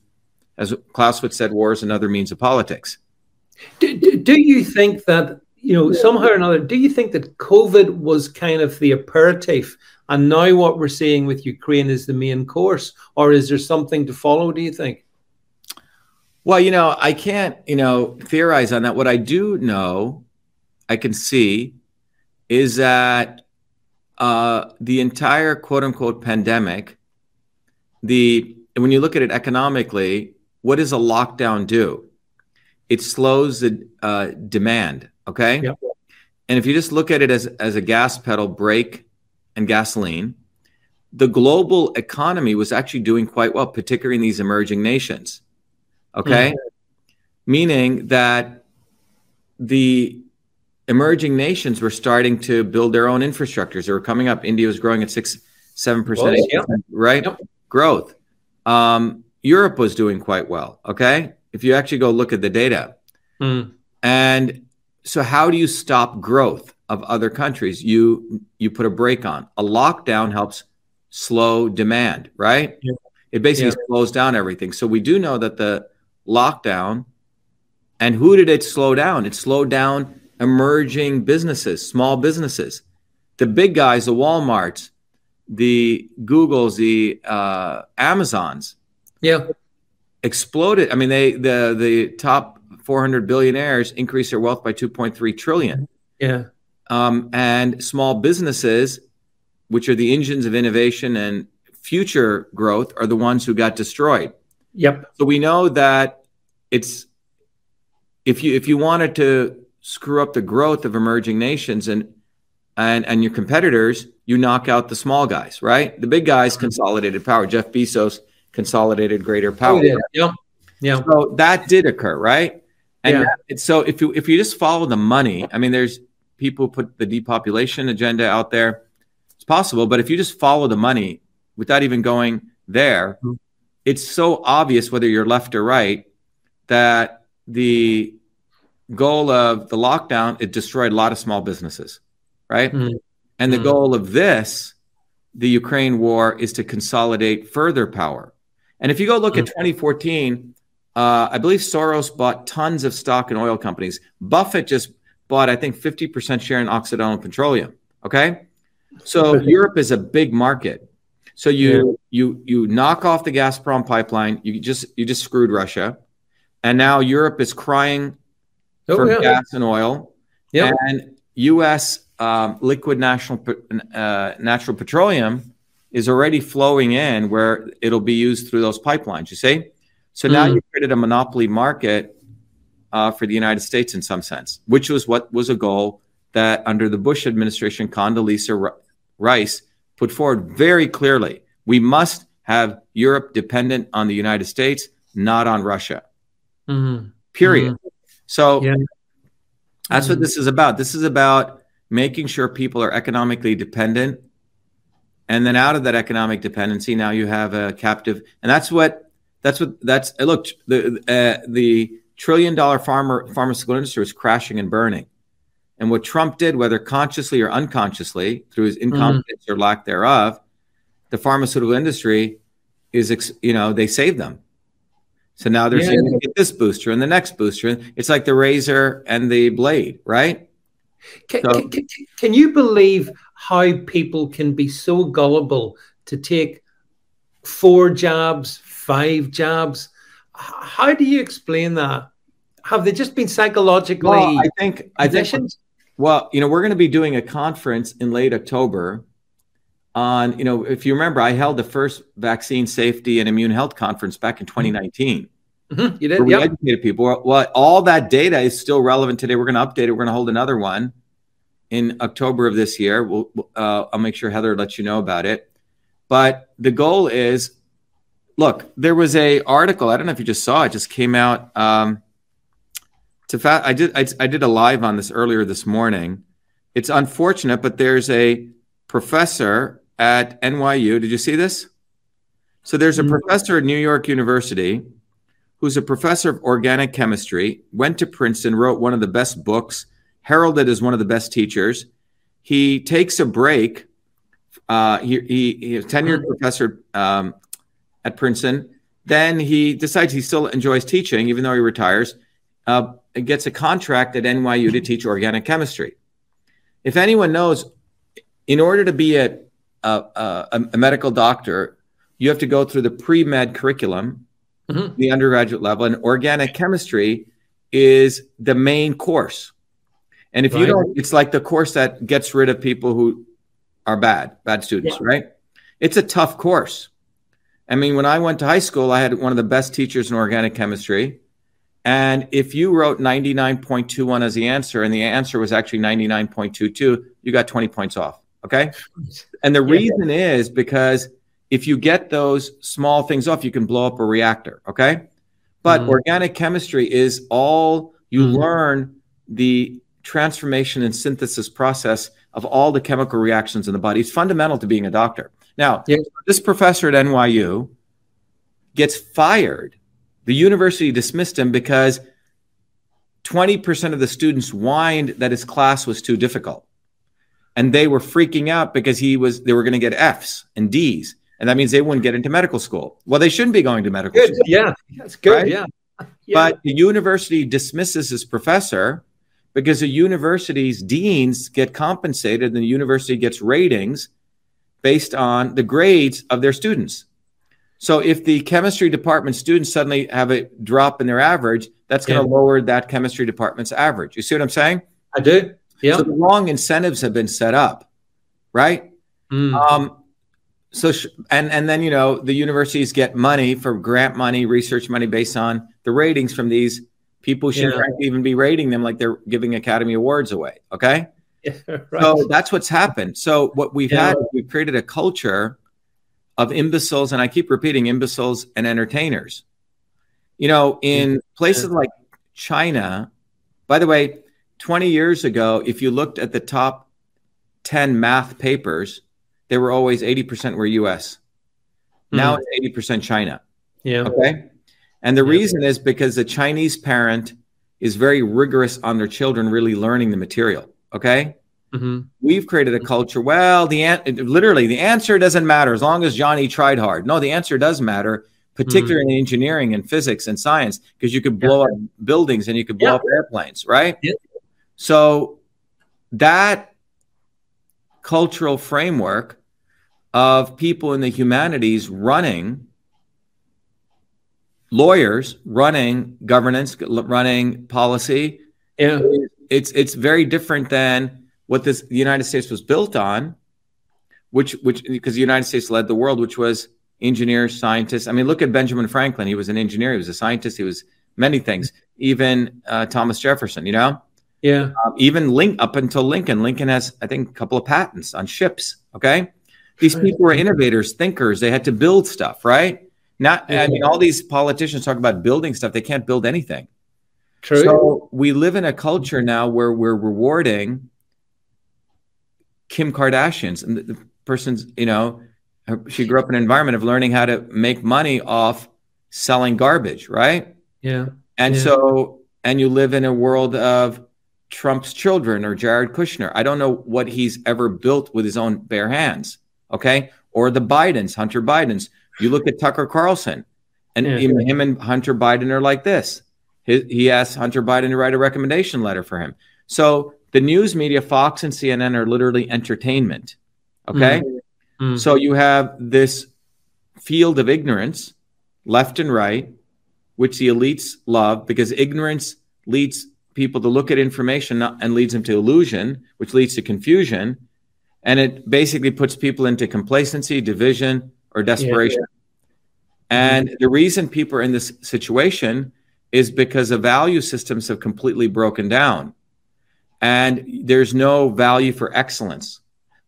As Clausewitz said, war is another means of politics. Do, do, do you think that, you know, somehow or another, do you think that COVID was kind of the aperitif and now what we're seeing with Ukraine is the main course, or is there something to follow? Do you think? Well, you know, I can't, you know, theorize on that. What I do know, I can see, is that uh, the entire quote unquote pandemic, the and when you look at it economically, what does a lockdown do? it slows the uh, demand. Okay. Yep. And if you just look at it as, as a gas pedal, brake, and gasoline, the global economy was actually doing quite well, particularly in these emerging nations. Okay. Mm-hmm. Meaning that the emerging nations were starting to build their own infrastructures. They were coming up. India was growing at six, seven percent, right? Yep. Growth. Um, Europe was doing quite well. Okay, if you actually go look at the data, mm. and so how do you stop growth of other countries? You you put a brake on. A lockdown helps slow demand, right? Yeah. It basically yeah. slows down everything. So we do know that the lockdown, and who did it slow down? It slowed down emerging businesses, small businesses, the big guys, the WalMarts, the Googles, the uh, Amazons. Yeah, exploded. I mean, they the the top 400 billionaires increased their wealth by 2.3 trillion. Yeah, um, and small businesses, which are the engines of innovation and future growth, are the ones who got destroyed. Yep. So we know that it's if you if you wanted to screw up the growth of emerging nations and and and your competitors, you knock out the small guys, right? The big guys consolidated power. Jeff Bezos consolidated greater power. Oh, yeah. Yeah. So that did occur, right? And yeah. so if you if you just follow the money, I mean, there's people put the depopulation agenda out there. It's possible, but if you just follow the money without even going there, mm-hmm. it's so obvious whether you're left or right that the goal of the lockdown it destroyed a lot of small businesses right mm-hmm. and the mm-hmm. goal of this the ukraine war is to consolidate further power and if you go look mm-hmm. at 2014 uh, i believe soros bought tons of stock in oil companies buffett just bought i think 50% share in occidental petroleum okay so europe is a big market so you yeah. you you knock off the gazprom pipeline you just you just screwed russia and now europe is crying oh, for yeah. gas and oil. Yep. And U.S. Um, liquid national uh, natural petroleum is already flowing in where it'll be used through those pipelines. You see, so now mm. you created a monopoly market uh, for the United States in some sense, which was what was a goal that under the Bush administration, Condoleezza Rice put forward very clearly. We must have Europe dependent on the United States, not on Russia. Mm-hmm. Period. Mm-hmm. So yeah. that's what mm. this is about. This is about making sure people are economically dependent. And then out of that economic dependency, now you have a captive. And that's what, that's what, that's, look, the, uh, the trillion dollar farmer, pharmaceutical industry is crashing and burning. And what Trump did, whether consciously or unconsciously, through his mm-hmm. incompetence mm-hmm. or lack thereof, the pharmaceutical industry is, you know, they saved them. So now they're yeah. saying get this booster and the next booster. It's like the razor and the blade, right? Can, so, can, can, you believe how people can be so gullible to take four jobs, five jobs? How do you explain that? Have they just been psychologically? Well, I think. I think. Well, you know, we're going to be doing a conference in late October on, you know, if you remember, I held the first vaccine safety and immune health conference back in mm-hmm. 2019. Mm-hmm. You did, we yep. educated people. Well, all that data is still relevant today. We're going to update it. We're going to hold another one in October of this year. We'll, uh, I'll make sure Heather lets you know about it. But the goal is, look, there was a article. I don't know if you just saw it. Just came out. Um, to fa- I did. I, I did a live on this earlier this morning. It's unfortunate, but there's a professor at NYU. Did you see this? So there's a mm-hmm. professor at New York University who's a professor of organic chemistry, went to Princeton, wrote one of the best books, heralded as one of the best teachers. He takes a break. Uh, he, he, he a tenured mm-hmm. professor um, at Princeton. Then he decides he still enjoys teaching, even though he retires. Uh, gets a contract at NYU to teach organic chemistry. If anyone knows, in order to be a, a, a, a medical doctor, you have to go through the pre med curriculum, mm-hmm. the undergraduate level, and organic chemistry is the main course. And if right. you don't, it's like the course that gets rid of people who are bad, bad students, yeah. right? It's a tough course. I mean, when I went to high school, I had one of the best teachers in organic chemistry. And if you wrote 99.21 as the answer and the answer was actually 99.22, you got 20 points off. Okay. And the reason is because if you get those small things off, you can blow up a reactor. Okay. But mm. organic chemistry is all you mm. learn the transformation and synthesis process of all the chemical reactions in the body. It's fundamental to being a doctor. Now, yeah. this professor at NYU gets fired. The university dismissed him because 20% of the students whined that his class was too difficult. And they were freaking out because he was they were going to get Fs and Ds. And that means they wouldn't get into medical school. Well, they shouldn't be going to medical good. school. Yeah. That's good. Right? Yeah. yeah. But the university dismisses his professor because the university's deans get compensated and the university gets ratings based on the grades of their students. So if the chemistry department students suddenly have a drop in their average, that's going to yeah. lower that chemistry department's average. You see what I'm saying? I do. Yeah. So the wrong incentives have been set up, right? Mm. Um, so sh- and and then you know the universities get money for grant money, research money based on the ratings from these people. Shouldn't yeah. even be rating them like they're giving Academy Awards away. Okay. Yeah, right. So that's what's happened. So what we've yeah. had, we've created a culture of imbeciles, and I keep repeating imbeciles and entertainers. You know, in places like China, by the way, 20 years ago, if you looked at the top 10 math papers, they were always 80% were US. Now mm. it's 80% China. Yeah. Okay. And the yeah. reason is because the Chinese parent is very rigorous on their children really learning the material. Okay. Mm-hmm. We've created a culture. Well, the an- literally the answer doesn't matter as long as Johnny tried hard. No, the answer does matter, particularly mm-hmm. in engineering and physics and science, because you could blow yeah. up buildings and you could blow yeah. up airplanes, right? Yeah. So that cultural framework of people in the humanities running lawyers running governance running policy. Yeah. It's it's very different than what this the united states was built on which which because the united states led the world which was engineers scientists i mean look at benjamin franklin. He was an engineer. He was a scientist. He was many things. Even uh, thomas jefferson you know? Yeah. Um, even link up until lincoln. Lincoln has i think a couple of patents on ships okay these people were innovators, thinkers. They had to build stuff, right? Not, I mean, all these politicians talk about building stuff. They can't build anything. True. So we live in a culture now where we're rewarding Kim Kardashians and the, person's, you know, she grew up in an environment of learning how to make money off selling garbage, right? Yeah. And yeah. so, and you live in a world of Trump's children or Jared Kushner. I don't know what he's ever built with his own bare hands okay? Or the Bidens, Hunter Bidens. You look at Tucker Carlson, and yeah. him and Hunter Biden are like this. He, he asked Hunter Biden to write a recommendation letter for him. So the news media, Fox and CNN, are literally entertainment, okay? Mm-hmm. Mm-hmm. So you have this field of ignorance, left and right, which the elites love because ignorance leads people to look at information and leads them to illusion, which leads to confusion and it basically puts people into complacency, division, or desperation. Yeah, yeah. And the reason people are in this situation is because the value systems have completely broken down. And there's no value for excellence.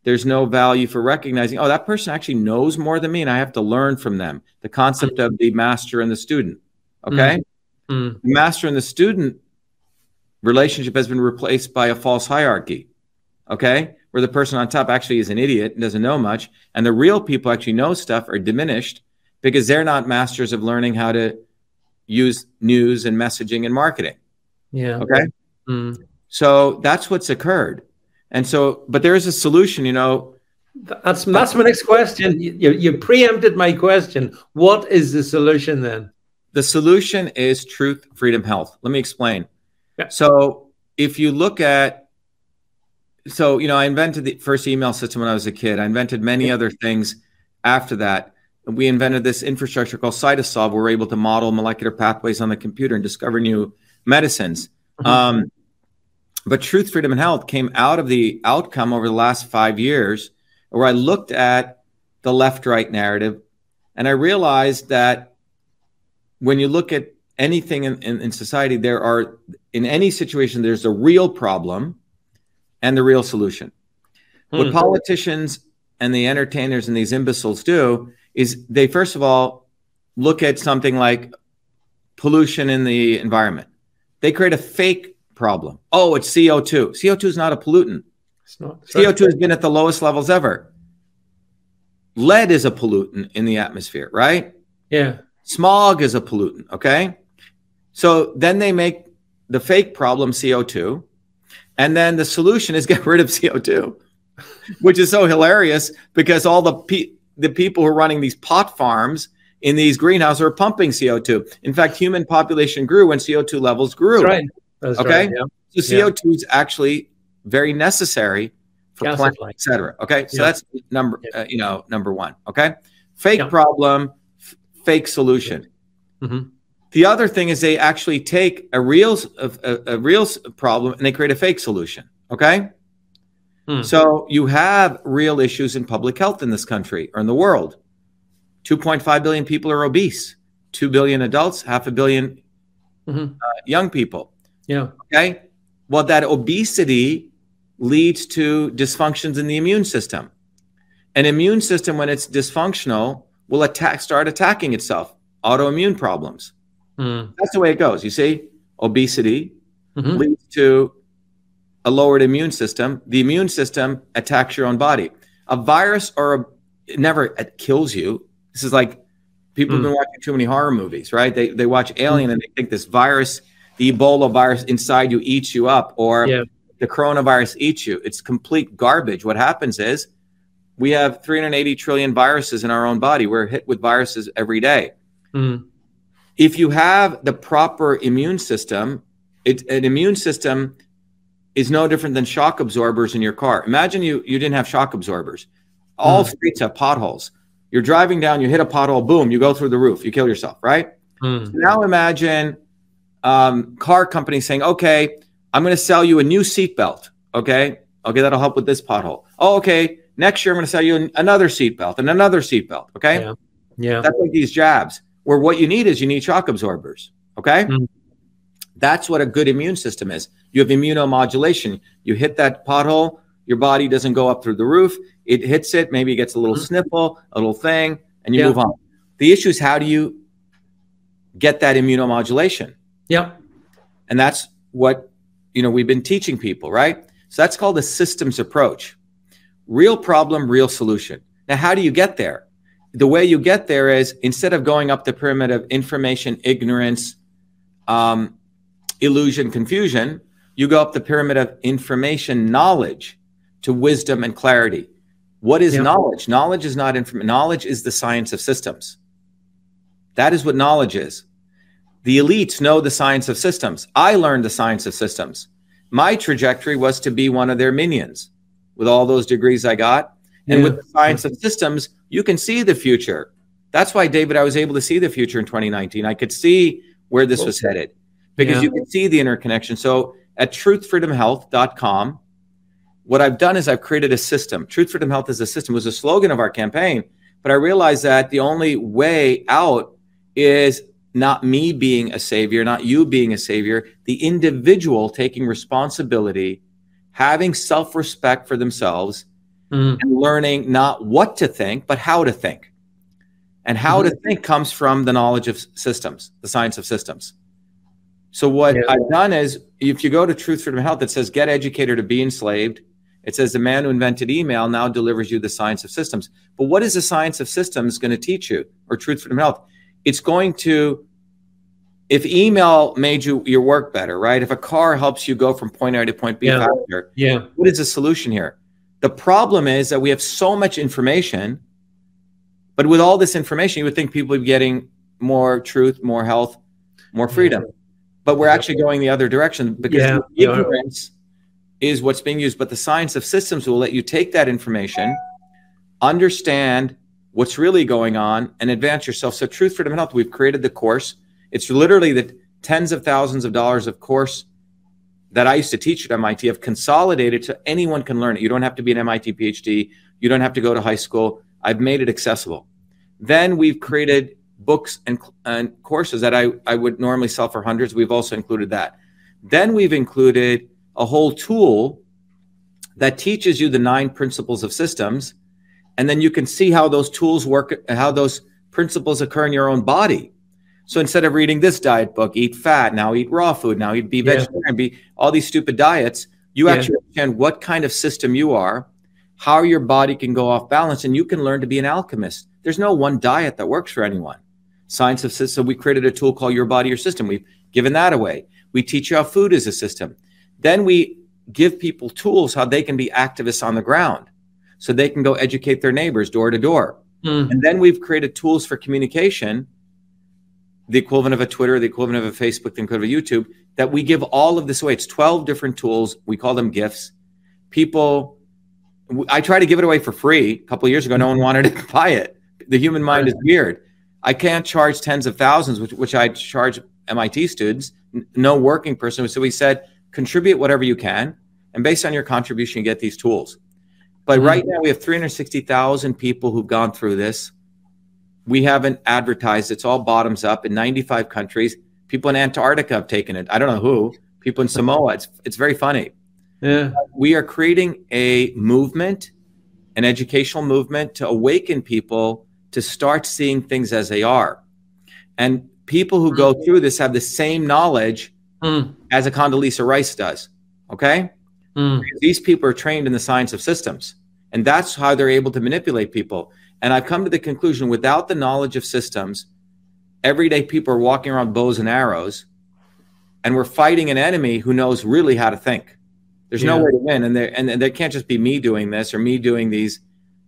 There's no value for recognizing, oh, that person actually knows more than me, and I have to learn from them. The concept of the master and the student. Okay. Mm-hmm. The master and the student relationship has been replaced by a false hierarchy. Okay where the person on top actually is an idiot and doesn't know much, and the real people actually know stuff are diminished because they're not masters of learning how to use news and messaging and marketing. Yeah. Okay. Mm. So that's what's occurred. And so, but there is a solution, you know. That's that's my next question. You, you preempted my question. What is the solution then? The solution is truth, freedom, health. Let me explain. Yeah. So if you look at so you know i invented the first email system when i was a kid. I invented many other things after that. We invented this infrastructure called CytoSolve. Where we're able to model molecular pathways on the computer and discover new medicines. Mm-hmm. um, but truth freedom and health came out of the outcome over the last five years where i looked at the left right narrative and i realized that when you look at anything in, in, in society, there are, in any situation, there's a real problem and the real solution. Hmm. What politicians and the entertainers and these imbeciles do is they, first of all, look at something like pollution in the environment. They create a fake problem. Oh, it's CO2. CO2 is not a pollutant. It's not. It's CO2 has been at the lowest levels ever. Lead is a pollutant in the atmosphere, right? Yeah. Smog is a pollutant, okay? So then they make the fake problem CO2, and then the solution is get rid of CO2, which is so hilarious because all the pe- the people who are running these pot farms in these greenhouses are pumping CO2. In fact, human population grew when CO2 levels grew. That's right. That's okay. Right, yeah. So CO2 yeah. is actually very necessary for Gas plants, etc. Okay. So yeah. that's number, uh, you know, number one. Okay. Fake problem, f- fake solution. Mm-hmm. The other thing is they actually take a real a, a real problem and they create a fake solution. Okay. Hmm. So you have real issues in public health in this country or in the world. 2.5 billion people are obese. 2 billion adults, half a 1000000000 mm-hmm. uh, young people. Yeah. Okay. Well, that obesity leads to dysfunctions in the immune system. An immune system, when it's dysfunctional, will attack, start attacking itself. Autoimmune problems. Mm. That's the way it goes. You see, obesity mm-hmm. leads to a lowered immune system. The immune system attacks your own body. A virus or a, it never it kills you. This is like people mm. have been watching too many horror movies, right? They they watch Alien mm. and they think this virus, the Ebola virus inside you eats you up, or yeah. the coronavirus eats you. It's complete garbage. What happens is we have 380 trillion viruses in our own body. We're hit with viruses every day. Mm if you have the proper immune system, it, an immune system is no different than shock absorbers in your car. Imagine you you didn't have shock absorbers. All mm. streets have potholes. You're driving down, you hit a pothole, boom, you go through the roof, you kill yourself, right? Mm. So now imagine um, car companies saying, "Okay, I'm going to sell you a new seatbelt. Okay, okay, that'll help with this pothole. Oh, okay, next year I'm going to sell you another seatbelt and another seatbelt. Okay, yeah, yeah. that's like these jabs where what you need is you need shock absorbers. Okay. Mm-hmm. That's what a good immune system is. You have immunomodulation. You hit that pothole, your body doesn't go up through the roof. It hits it, maybe it gets a little mm-hmm. sniffle, a little thing, and you yeah. move on. The issue is how do you get that immunomodulation? Yeah. And that's what you know we've been teaching people, right? So that's called a systems approach. Real problem, real solution. Now, how do you get there? The way you get there is instead of going up the pyramid of information, ignorance, um, illusion, confusion, you go up the pyramid of information, knowledge to wisdom and clarity. What is knowledge? Knowledge is not information. Knowledge is the science of systems. That is what knowledge is. The elites know the science of systems. I learned the science of systems. My trajectory was to be one of their minions with all those degrees I got. And yeah. with the science of systems, you can see the future. That's why, David, I was able to see the future in 2019. I could see where this was headed because yeah. you can see the interconnection. So at truthfreedomhealth.com, what I've done is I've created a system. Truth Freedom Health is a system, it was a slogan of our campaign. But I realized that the only way out is not me being a savior, not you being a savior, the individual taking responsibility, having self respect for themselves, mm. and learning not what to think, but how to think. And how mm-hmm. to think comes from the knowledge of systems, the science of systems. So what yeah. I've done is, if you go to Truth Freedom Health, it says "Get educated to be enslaved." It says the man who invented email now delivers you the science of systems. But what is the science of systems going to teach you, or Truth Freedom Health? It's going to, if email made you your work better, right? If a car helps you go from point A to point B yeah. faster, yeah. What is the solution here? The problem is that we have so much information, but with all this information, you would think people would be getting more truth, more health, more freedom. But we're actually going the other direction because yeah. ignorance is what's being used. But the science of systems will let you take that information, understand what's really going on, and advance yourself. So, Truth, Freedom, and Health, we've created the course. It's literally the tens of thousands of dollars of course that I used to teach at MIT have consolidated so anyone can learn it. You don't have to be an MIT PhD. You don't have to go to high school. I've made it accessible. Then we've created books and, and courses that I, I would normally sell for hundreds. We've also included that. Then we've included a whole tool that teaches you the nine principles of systems. And then you can see how those tools work, how those principles occur in your own body. So instead of reading this diet book, eat fat, now eat raw food, now eat be vegetarian, yeah. be all these stupid diets, you yeah. actually understand what kind of system you are, how your body can go off balance, and you can learn to be an alchemist. There's no one diet that works for anyone. Science of system, we created a tool called Your Body, Your System. We've given that away. We teach you how food is a system. Then we give people tools how they can be activists on the ground so they can go educate their neighbors door to door. Mm. And then we've created tools for communication, the equivalent of a Twitter, the equivalent of a Facebook, the equivalent of a YouTube, that we give all of this away. It's 12 different tools. We call them gifts. People, I try to give it away for free. A couple years ago, no one wanted to buy it. The human mind is weird. I can't charge tens of thousands, which, which I charge MIT students, no working person. So we said, contribute whatever you can. And based on your contribution, you get these tools. But mm-hmm. right now, we have 360,000 people who've gone through this. We haven't advertised. It's all bottoms up in 95 countries. People in Antarctica have taken it. I don't know who. People in Samoa. It's it's very funny. Yeah. We are creating a movement, an educational movement to awaken people to start seeing things as they are. And people who go mm. through this have the same knowledge mm. as a Condoleezza Rice does. Okay? Mm. These people are trained in the science of systems, and that's how they're able to manipulate people. And I've come to the conclusion without the knowledge of systems, everyday people are walking around bows and arrows, and we're fighting an enemy who knows really how to think. There's yeah. no way to win, and there and, and there can't just be me doing this or me doing these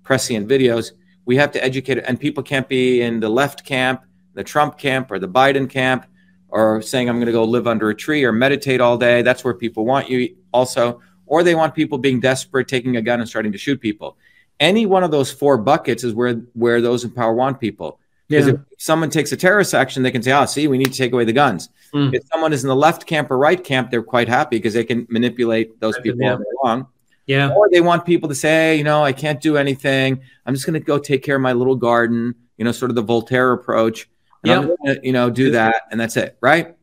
prescient videos. We have to educate, and people can't be in the left camp, the Trump camp, or the Biden camp, or saying I'm going to go live under a tree or meditate all day. That's where people want you also or they want people being desperate, taking a gun and starting to shoot people. Any one of those four buckets is where where those in power want people. Because yeah. if someone takes a terrorist action, they can say, "Ah, oh, see, we need to take away the guns." Mm. If someone is in the left camp or right camp, they're quite happy because they can manipulate those people yeah. along. Yeah. Or they want people to say, hey, you know, I can't do anything. I'm just going to go take care of my little garden. You know, sort of the Voltaire approach. Yeah. Gonna, you know, do that, and that's it, right?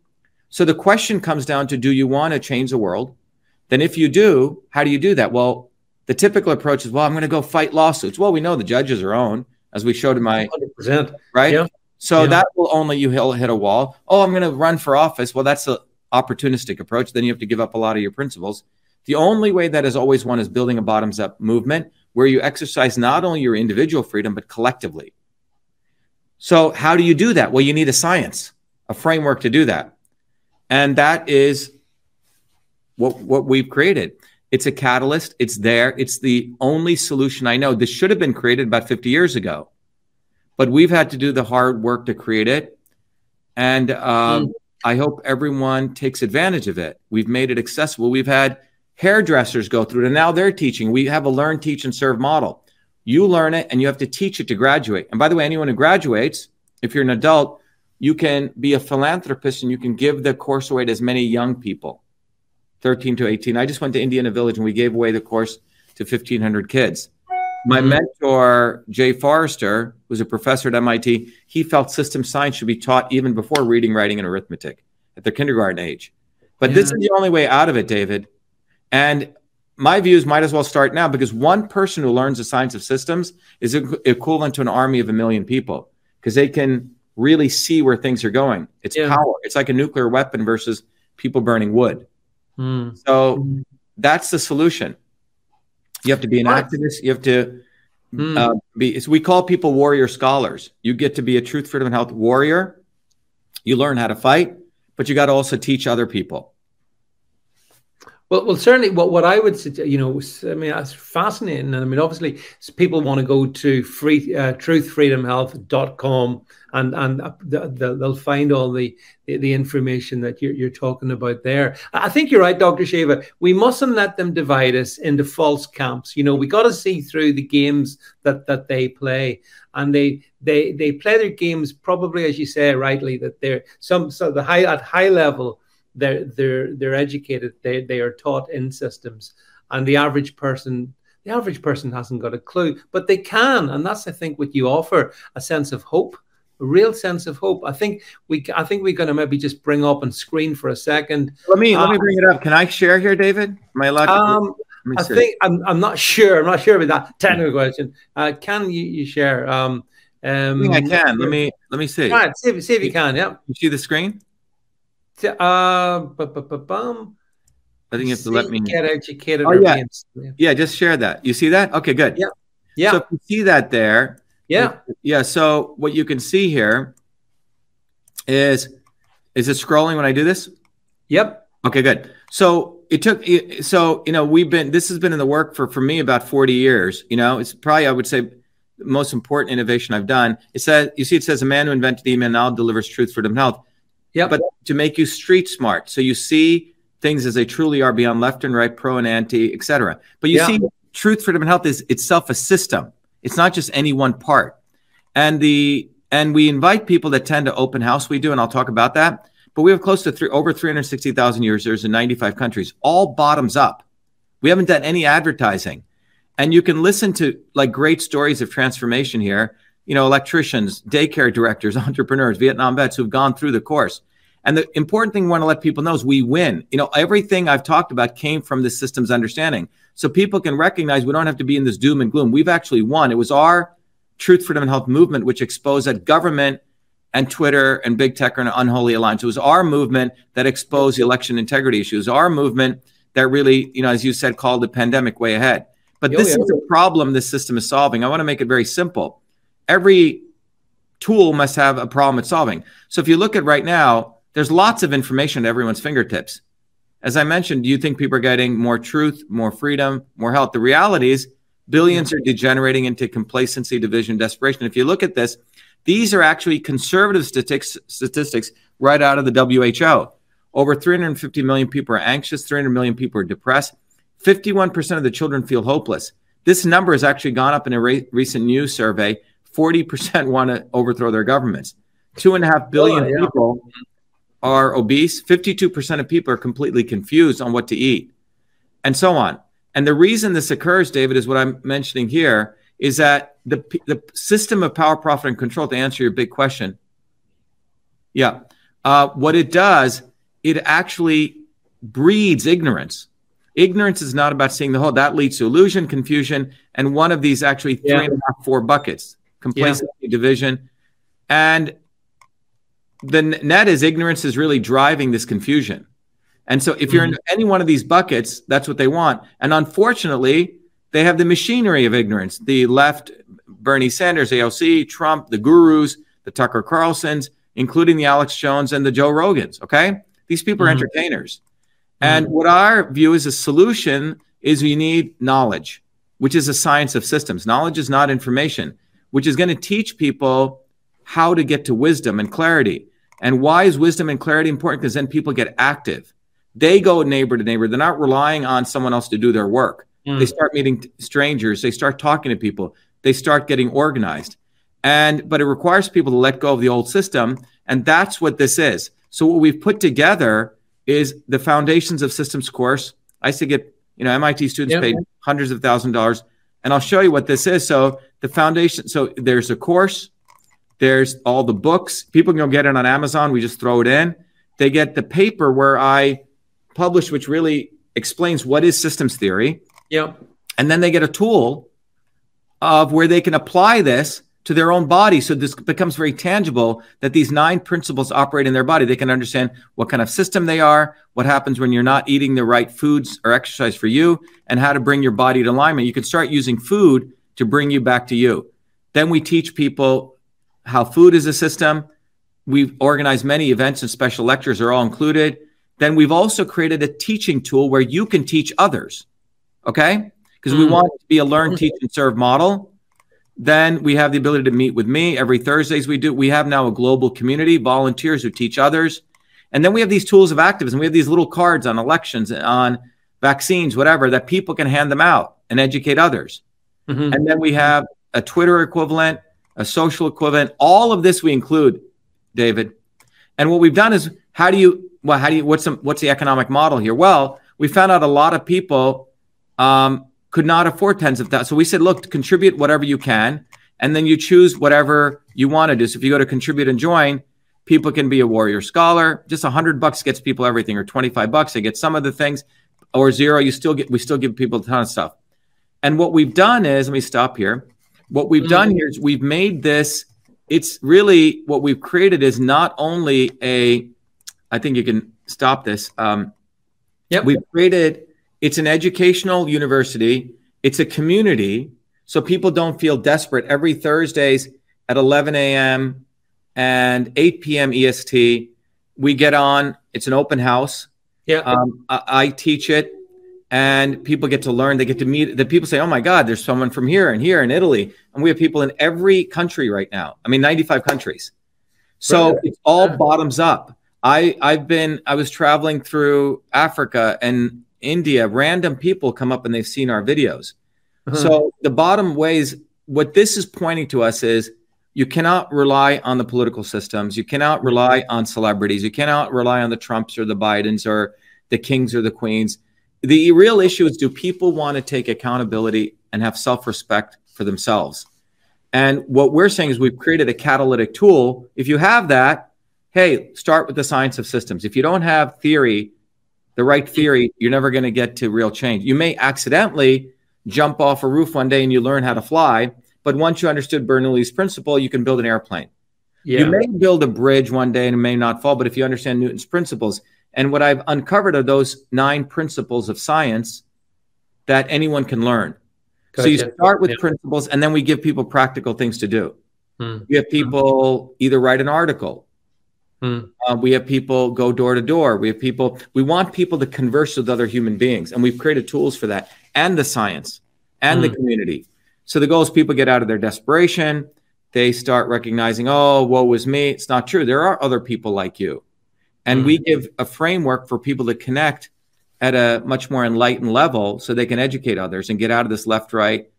So the question comes down to: Do you want to change the world? Then if you do, how do you do that? Well, the typical approach is, well, I'm going to go fight lawsuits. Well, we know the judges are own, as we showed in my 100%. right. Yeah. So yeah. that will only you hit a wall. Oh, I'm going to run for office. Well, that's an opportunistic approach. Then you have to give up a lot of your principles. The only way that is always won is building a bottoms up movement where you exercise not only your individual freedom, but collectively. So, how do you do that? Well, you need a science, a framework to do that. And that is what what we've created. It's a catalyst. It's there. It's the only solution I know. This should have been created about 50 years ago, but we've had to do the hard work to create it. And um, mm. I hope everyone takes advantage of it. We've made it accessible. We've had hairdressers go through it, and now they're teaching. We have a learn, teach, and serve model. You learn it, and you have to teach it to graduate. And by the way, anyone who graduates, if you're an adult, you can be a philanthropist and you can give the course away to as many young people. 13 to 18. I just went to Indiana Village and we gave away the course to 1,500 kids. My mm-hmm. mentor, Jay Forrester, was a professor at MIT, he felt system science should be taught even before reading, writing, and arithmetic at the kindergarten age. But yeah. this is the only way out of it, David. And my views might as well start now because one person who learns the science of systems is equivalent to an army of a million people because they can really see where things are going. It's yeah. power. It's like a nuclear weapon versus people burning wood. Mm. So that's the solution. You have to be an what? activist. You have to mm. uh, be. We call people warrior scholars. You get to be a truth, freedom, and health warrior. You learn how to fight, but you got to also teach other people. Well, well, certainly, what what I would suggest, you know, I mean, that's fascinating, and I mean, obviously, people want to go to free uh, truthfreedomhealth.com and and they'll find all the the information that you're, you're talking about there. I think you're right, Dr. Shiva. We mustn't let them divide us into false camps. You know, we got to see through the games that that they play, and they they they play their games probably, as you say rightly, that they're some so the high at high level they're they're they're educated they they are taught in systems and the average person the average person hasn't got a clue but they can and that's i think what you offer a sense of hope a real sense of hope. I think we, I think we're going to maybe just bring up and screen for a second. Let me uh, let me bring it up. Can I share here, David? Allowed? To um, I think I'm, I'm not sure. I'm not sure about that technical question. Uh, can you, you share? Um, um, I, think I can. Let me let me see. Right, see, if, see if you can. Yeah. You see the screen? Uh, bum. I think you have to let me get educated. Oh, yeah. yeah. yeah, just share that. You see that? Okay, good. Yeah. Yeah. So if you see that there. Yeah. Yeah. So what you can see here is is it scrolling when I do this? Yep. Okay, good. So it took so you know we've been this has been in the work for for me about 40 years you know it's probably i would say the most important innovation i've done it says you see it says a man who invented email now delivers truth freedom health yeah but to make you street smart so you see things as they truly are beyond left and right pro and anti etc but you see truth freedom and health is itself a system. It's not just any one part. And the and we invite people that tend to open house we do and i'll talk about that. But we have close to three, over 360,000 users. In 95 countries, all bottoms up. We haven't done any advertising. And you can listen to like great stories of transformation here. You know, electricians, daycare directors, entrepreneurs, Vietnam vets who've gone through the course. And the important thing we want to let people know is we win. You know, everything I've talked about came from the systems understanding. So people can recognize we don't have to be in this doom and gloom. We've actually won. It was our Truth, Freedom, and Health movement which exposed that government and Twitter and big tech are an unholy alliance. It was our movement that exposed the election integrity issues. Our movement that really, you know, as you said, called the pandemic way ahead. But oh, this yeah. is a problem this system is solving. I want to make it very simple. Every tool must have a problem it's solving. So if you look at right now, there's lots of information at everyone's fingertips. As I mentioned, do you think people are getting more truth, more freedom, more health? The reality is billions are degenerating into complacency, division, desperation. If you look at this, these are actually conservative statistics, statistics right out of the WHO. Over 350 million people are anxious, 300 million people are depressed. 51% of the children feel hopeless. This number has actually gone up in a re- recent news survey. 40% want to overthrow their governments. Two and a half billion oh, yeah. people are obese. 52% of people are completely confused on what to eat, and so on. And the reason this occurs, David, is what I'm mentioning here is that the, the system of power, profit, and control, to answer your big question, yeah, uh, what it does, it actually breeds ignorance. Ignorance is not about seeing the whole. That leads to illusion, confusion, and one of these actually three yeah. and a half, four buckets: complacency, yeah. division, and the net is ignorance is really driving this confusion. And so, if you're in mm-hmm. any one of these buckets, that's what they want. And unfortunately, they have the machinery of ignorance. The left, Bernie Sanders, AOC, Trump, the gurus, the Tucker Carlsons, including the Alex Jones and the Joe Rogans. Okay. These people mm-hmm. are entertainers. Mm-hmm. And what our view is a solution is we need knowledge, which is a science of systems. Knowledge is not information, which is going to teach people how to get to wisdom and clarity. And why is wisdom and clarity important? Because then people get active. They go neighbor to neighbor. They're not relying on someone else to do their work. Mm. They start meeting strangers. They start talking to people. They start getting organized. And but it requires people to let go of the old system, and that's what this is. So what we've put together is the foundations of systems course. I used to get you know MIT students yep. paid hundreds of thousand dollars, and I'll show you what this is. So the foundation. So there's a course. There's all the books. People can go get it on Amazon. We just throw it in. They get the paper where I publish, which really explains what is systems theory yeah. And then they get a tool of where they can apply this to their own body. So this becomes very tangible that these nine principles operate in their body. They can understand what kind of system they are, what happens when you're not eating the right foods or exercise for you, and how to bring your body to alignment. You can start using food to bring you back to you. Then we teach people how food is a system. We've organized many events and special lectures are all included. Then we've also created a teaching tool where you can teach others okay? Because mm. we want to be a learn, teach, and serve model. Then we have the ability to meet with me every Thursdays. We do. We have now a global community, volunteers who teach others, and then we have these tools of activism. We have these little cards on elections, on vaccines, whatever, that people can hand them out and educate others. Mm-hmm. And then we have a Twitter equivalent, a social equivalent. All of this we include, David. And what we've done is, how do you? Well, how do you? What's the, what's the economic model here? Well, we found out a lot of people um, could not afford tens of thousands. So we said, look, contribute whatever you can. and then you choose whatever you want to do. So if you go to contribute and join, people can be a warrior scholar. Just a hundred bucks gets people everything, or 25 bucks, they get some of the things, or zero, you still get, we still give people a ton of stuff. And what we've done is, let me stop here. What we've mm-hmm. done here is we've made this, it's really what we've created is not only a, I think you can stop this. Um, yep. We've created, it's an educational university, it's a community. So people don't feel desperate. Every Thursdays at 11 a.m. and 8 p.m. EST, we get on. It's an open house. Yeah. Um, I, I teach it and people get to learn. They get to meet. The people say, "Oh my God, there's someone from here and here in Italy," and we have people in every country right now. I mean, 95 countries. So right. it's all bottoms up. I I've been I was traveling through Africa and India. Random people come up and they've seen our videos. Uh-huh. So the bottom ways what this is pointing to us is you cannot rely on the political systems. You cannot rely on celebrities. You cannot rely on the Trumps or the Bidens or the kings or the queens the real issue is do people want to take accountability and have self respect for themselves? And what we're saying is we've created a catalytic tool. If you have that, hey, start with the science of systems. If you don't have theory, the right theory, you're never going to get to real change. You may accidentally jump off a roof one day and you learn how to fly, but once you understood Bernoulli's principle, you can build an airplane. Yeah. You may build a bridge one day and it may not fall, but if you understand Newton's principles, and what I've uncovered are those nine principles of science that anyone can learn. Gotcha. So you start with yeah. principles, and then we give people practical things to do. Hmm. We have people either write an article. Hmm. Uh, we have people go door to door. We have people. We want people to converse with other human beings, and we've created tools for that, and the science, and hmm. the community. So the goal is people get out of their desperation. They start recognizing, oh, woe was me. It's not true. There are other people like you. And mm we give a framework for people to connect at a much more enlightened level so they can educate others and get out of this left right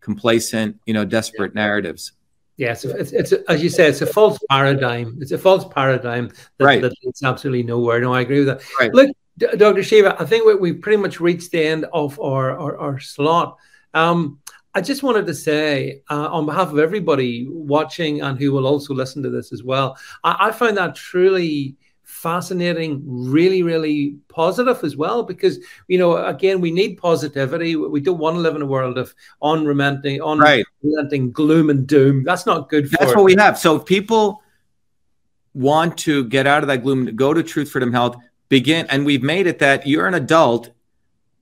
complacent you know desperate yeah. narratives yes it's, it's, it's, as you say it's a false paradigm it's a false paradigm that, right. that leads absolutely nowhere no i agree with that right. look D- dr shiva i think we, we've pretty much reached the end of our our, our slot um, I just wanted to say, uh, on behalf of everybody watching and who will also listen to this as well, I, I find that truly fascinating, really, really positive as well. Because you know, again, we need positivity. We don't want to live in a world of unrelenting, unrelenting right. gloom and doom. That's not good. That's it. what we have. So if people want to get out of that gloom, go to Truth Freedom Health. Begin, and we've made it that you're an adult.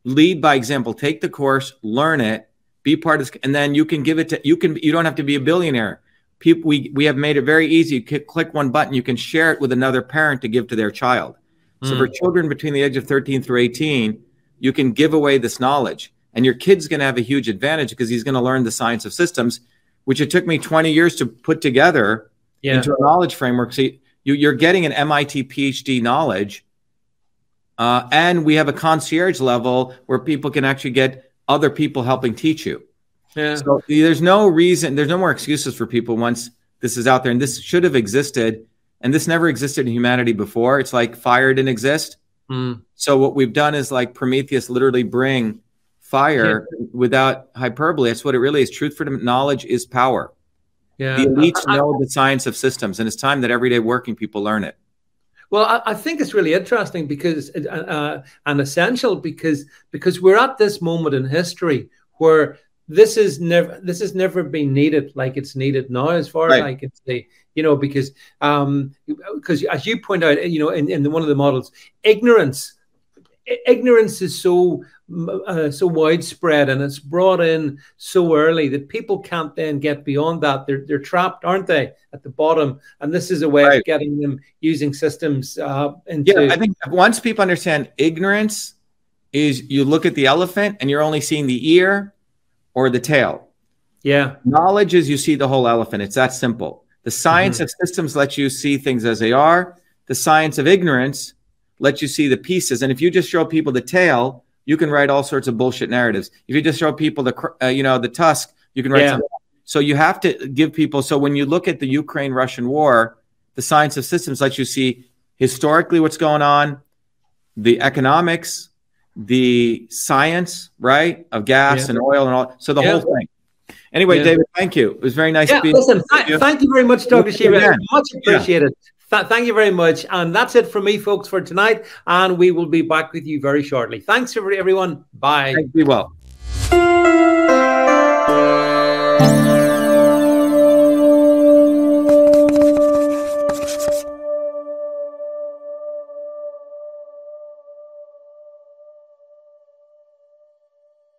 Lead by example. Take the course, learn it, be part of this, and then you can give it to. You can. You don't have to be a billionaire people we, we have made it very easy. You click one button you can share it with another parent to give to their child. So mm. for children between the age of 13 through 18 you can give away this knowledge. And your kid's going to have a huge advantage because he's going to learn the science of systems which it took me 20 years to put together yeah. into a knowledge framework. So you, you're getting an mit phd knowledge uh, and we have a concierge level where people can actually get other people helping teach you yeah. So there's no reason, there's no more excuses for people once this is out there. And this should have existed. And this never existed in humanity before. It's like fire didn't exist. Mm. So what we've done is like Prometheus literally bring fire yeah. without hyperbole. That's what it really is. Truth, freedom, knowledge is power. Yeah. The elites know the science of systems, and it's time that everyday working people learn it. Well, I, I think it's really interesting because uh, uh and essential because because we're at this moment in history where this is never this has never been needed like it's needed now as far right. as i can see you know because um because as you point out you know in, in one of the models ignorance ignorance is so uh, so widespread and it's brought in so early that people can't then get beyond that they're, they're trapped aren't they at the bottom and this is a way right. of getting them using systems uh into yeah i think once people understand ignorance is you look at the elephant and you're only seeing the ear or the tail. Yeah. Knowledge is you see the whole elephant. It's that simple. The science mm-hmm. of systems lets you see things as they are. The science of ignorance lets you see the pieces. And if you just show people the tail, you can write all sorts of bullshit narratives. If you just show people the, uh, you know, the tusk, you can write. Yeah. So you have to give people. So when you look at the Ukraine-Russian war, the science of systems lets you see historically what's going on, the economics, the science, right, of gas yeah. and oil and all. So the yeah. whole thing. Anyway, yeah. David, thank you. It was very nice. Yeah, listen, th- you. thank you very much, Dr. Shiva. Much appreciated. Yeah. Th- thank you very much. And that's it from me, folks, for tonight. And we will be back with you very shortly. Thanks, everyone. Bye. Thank you well.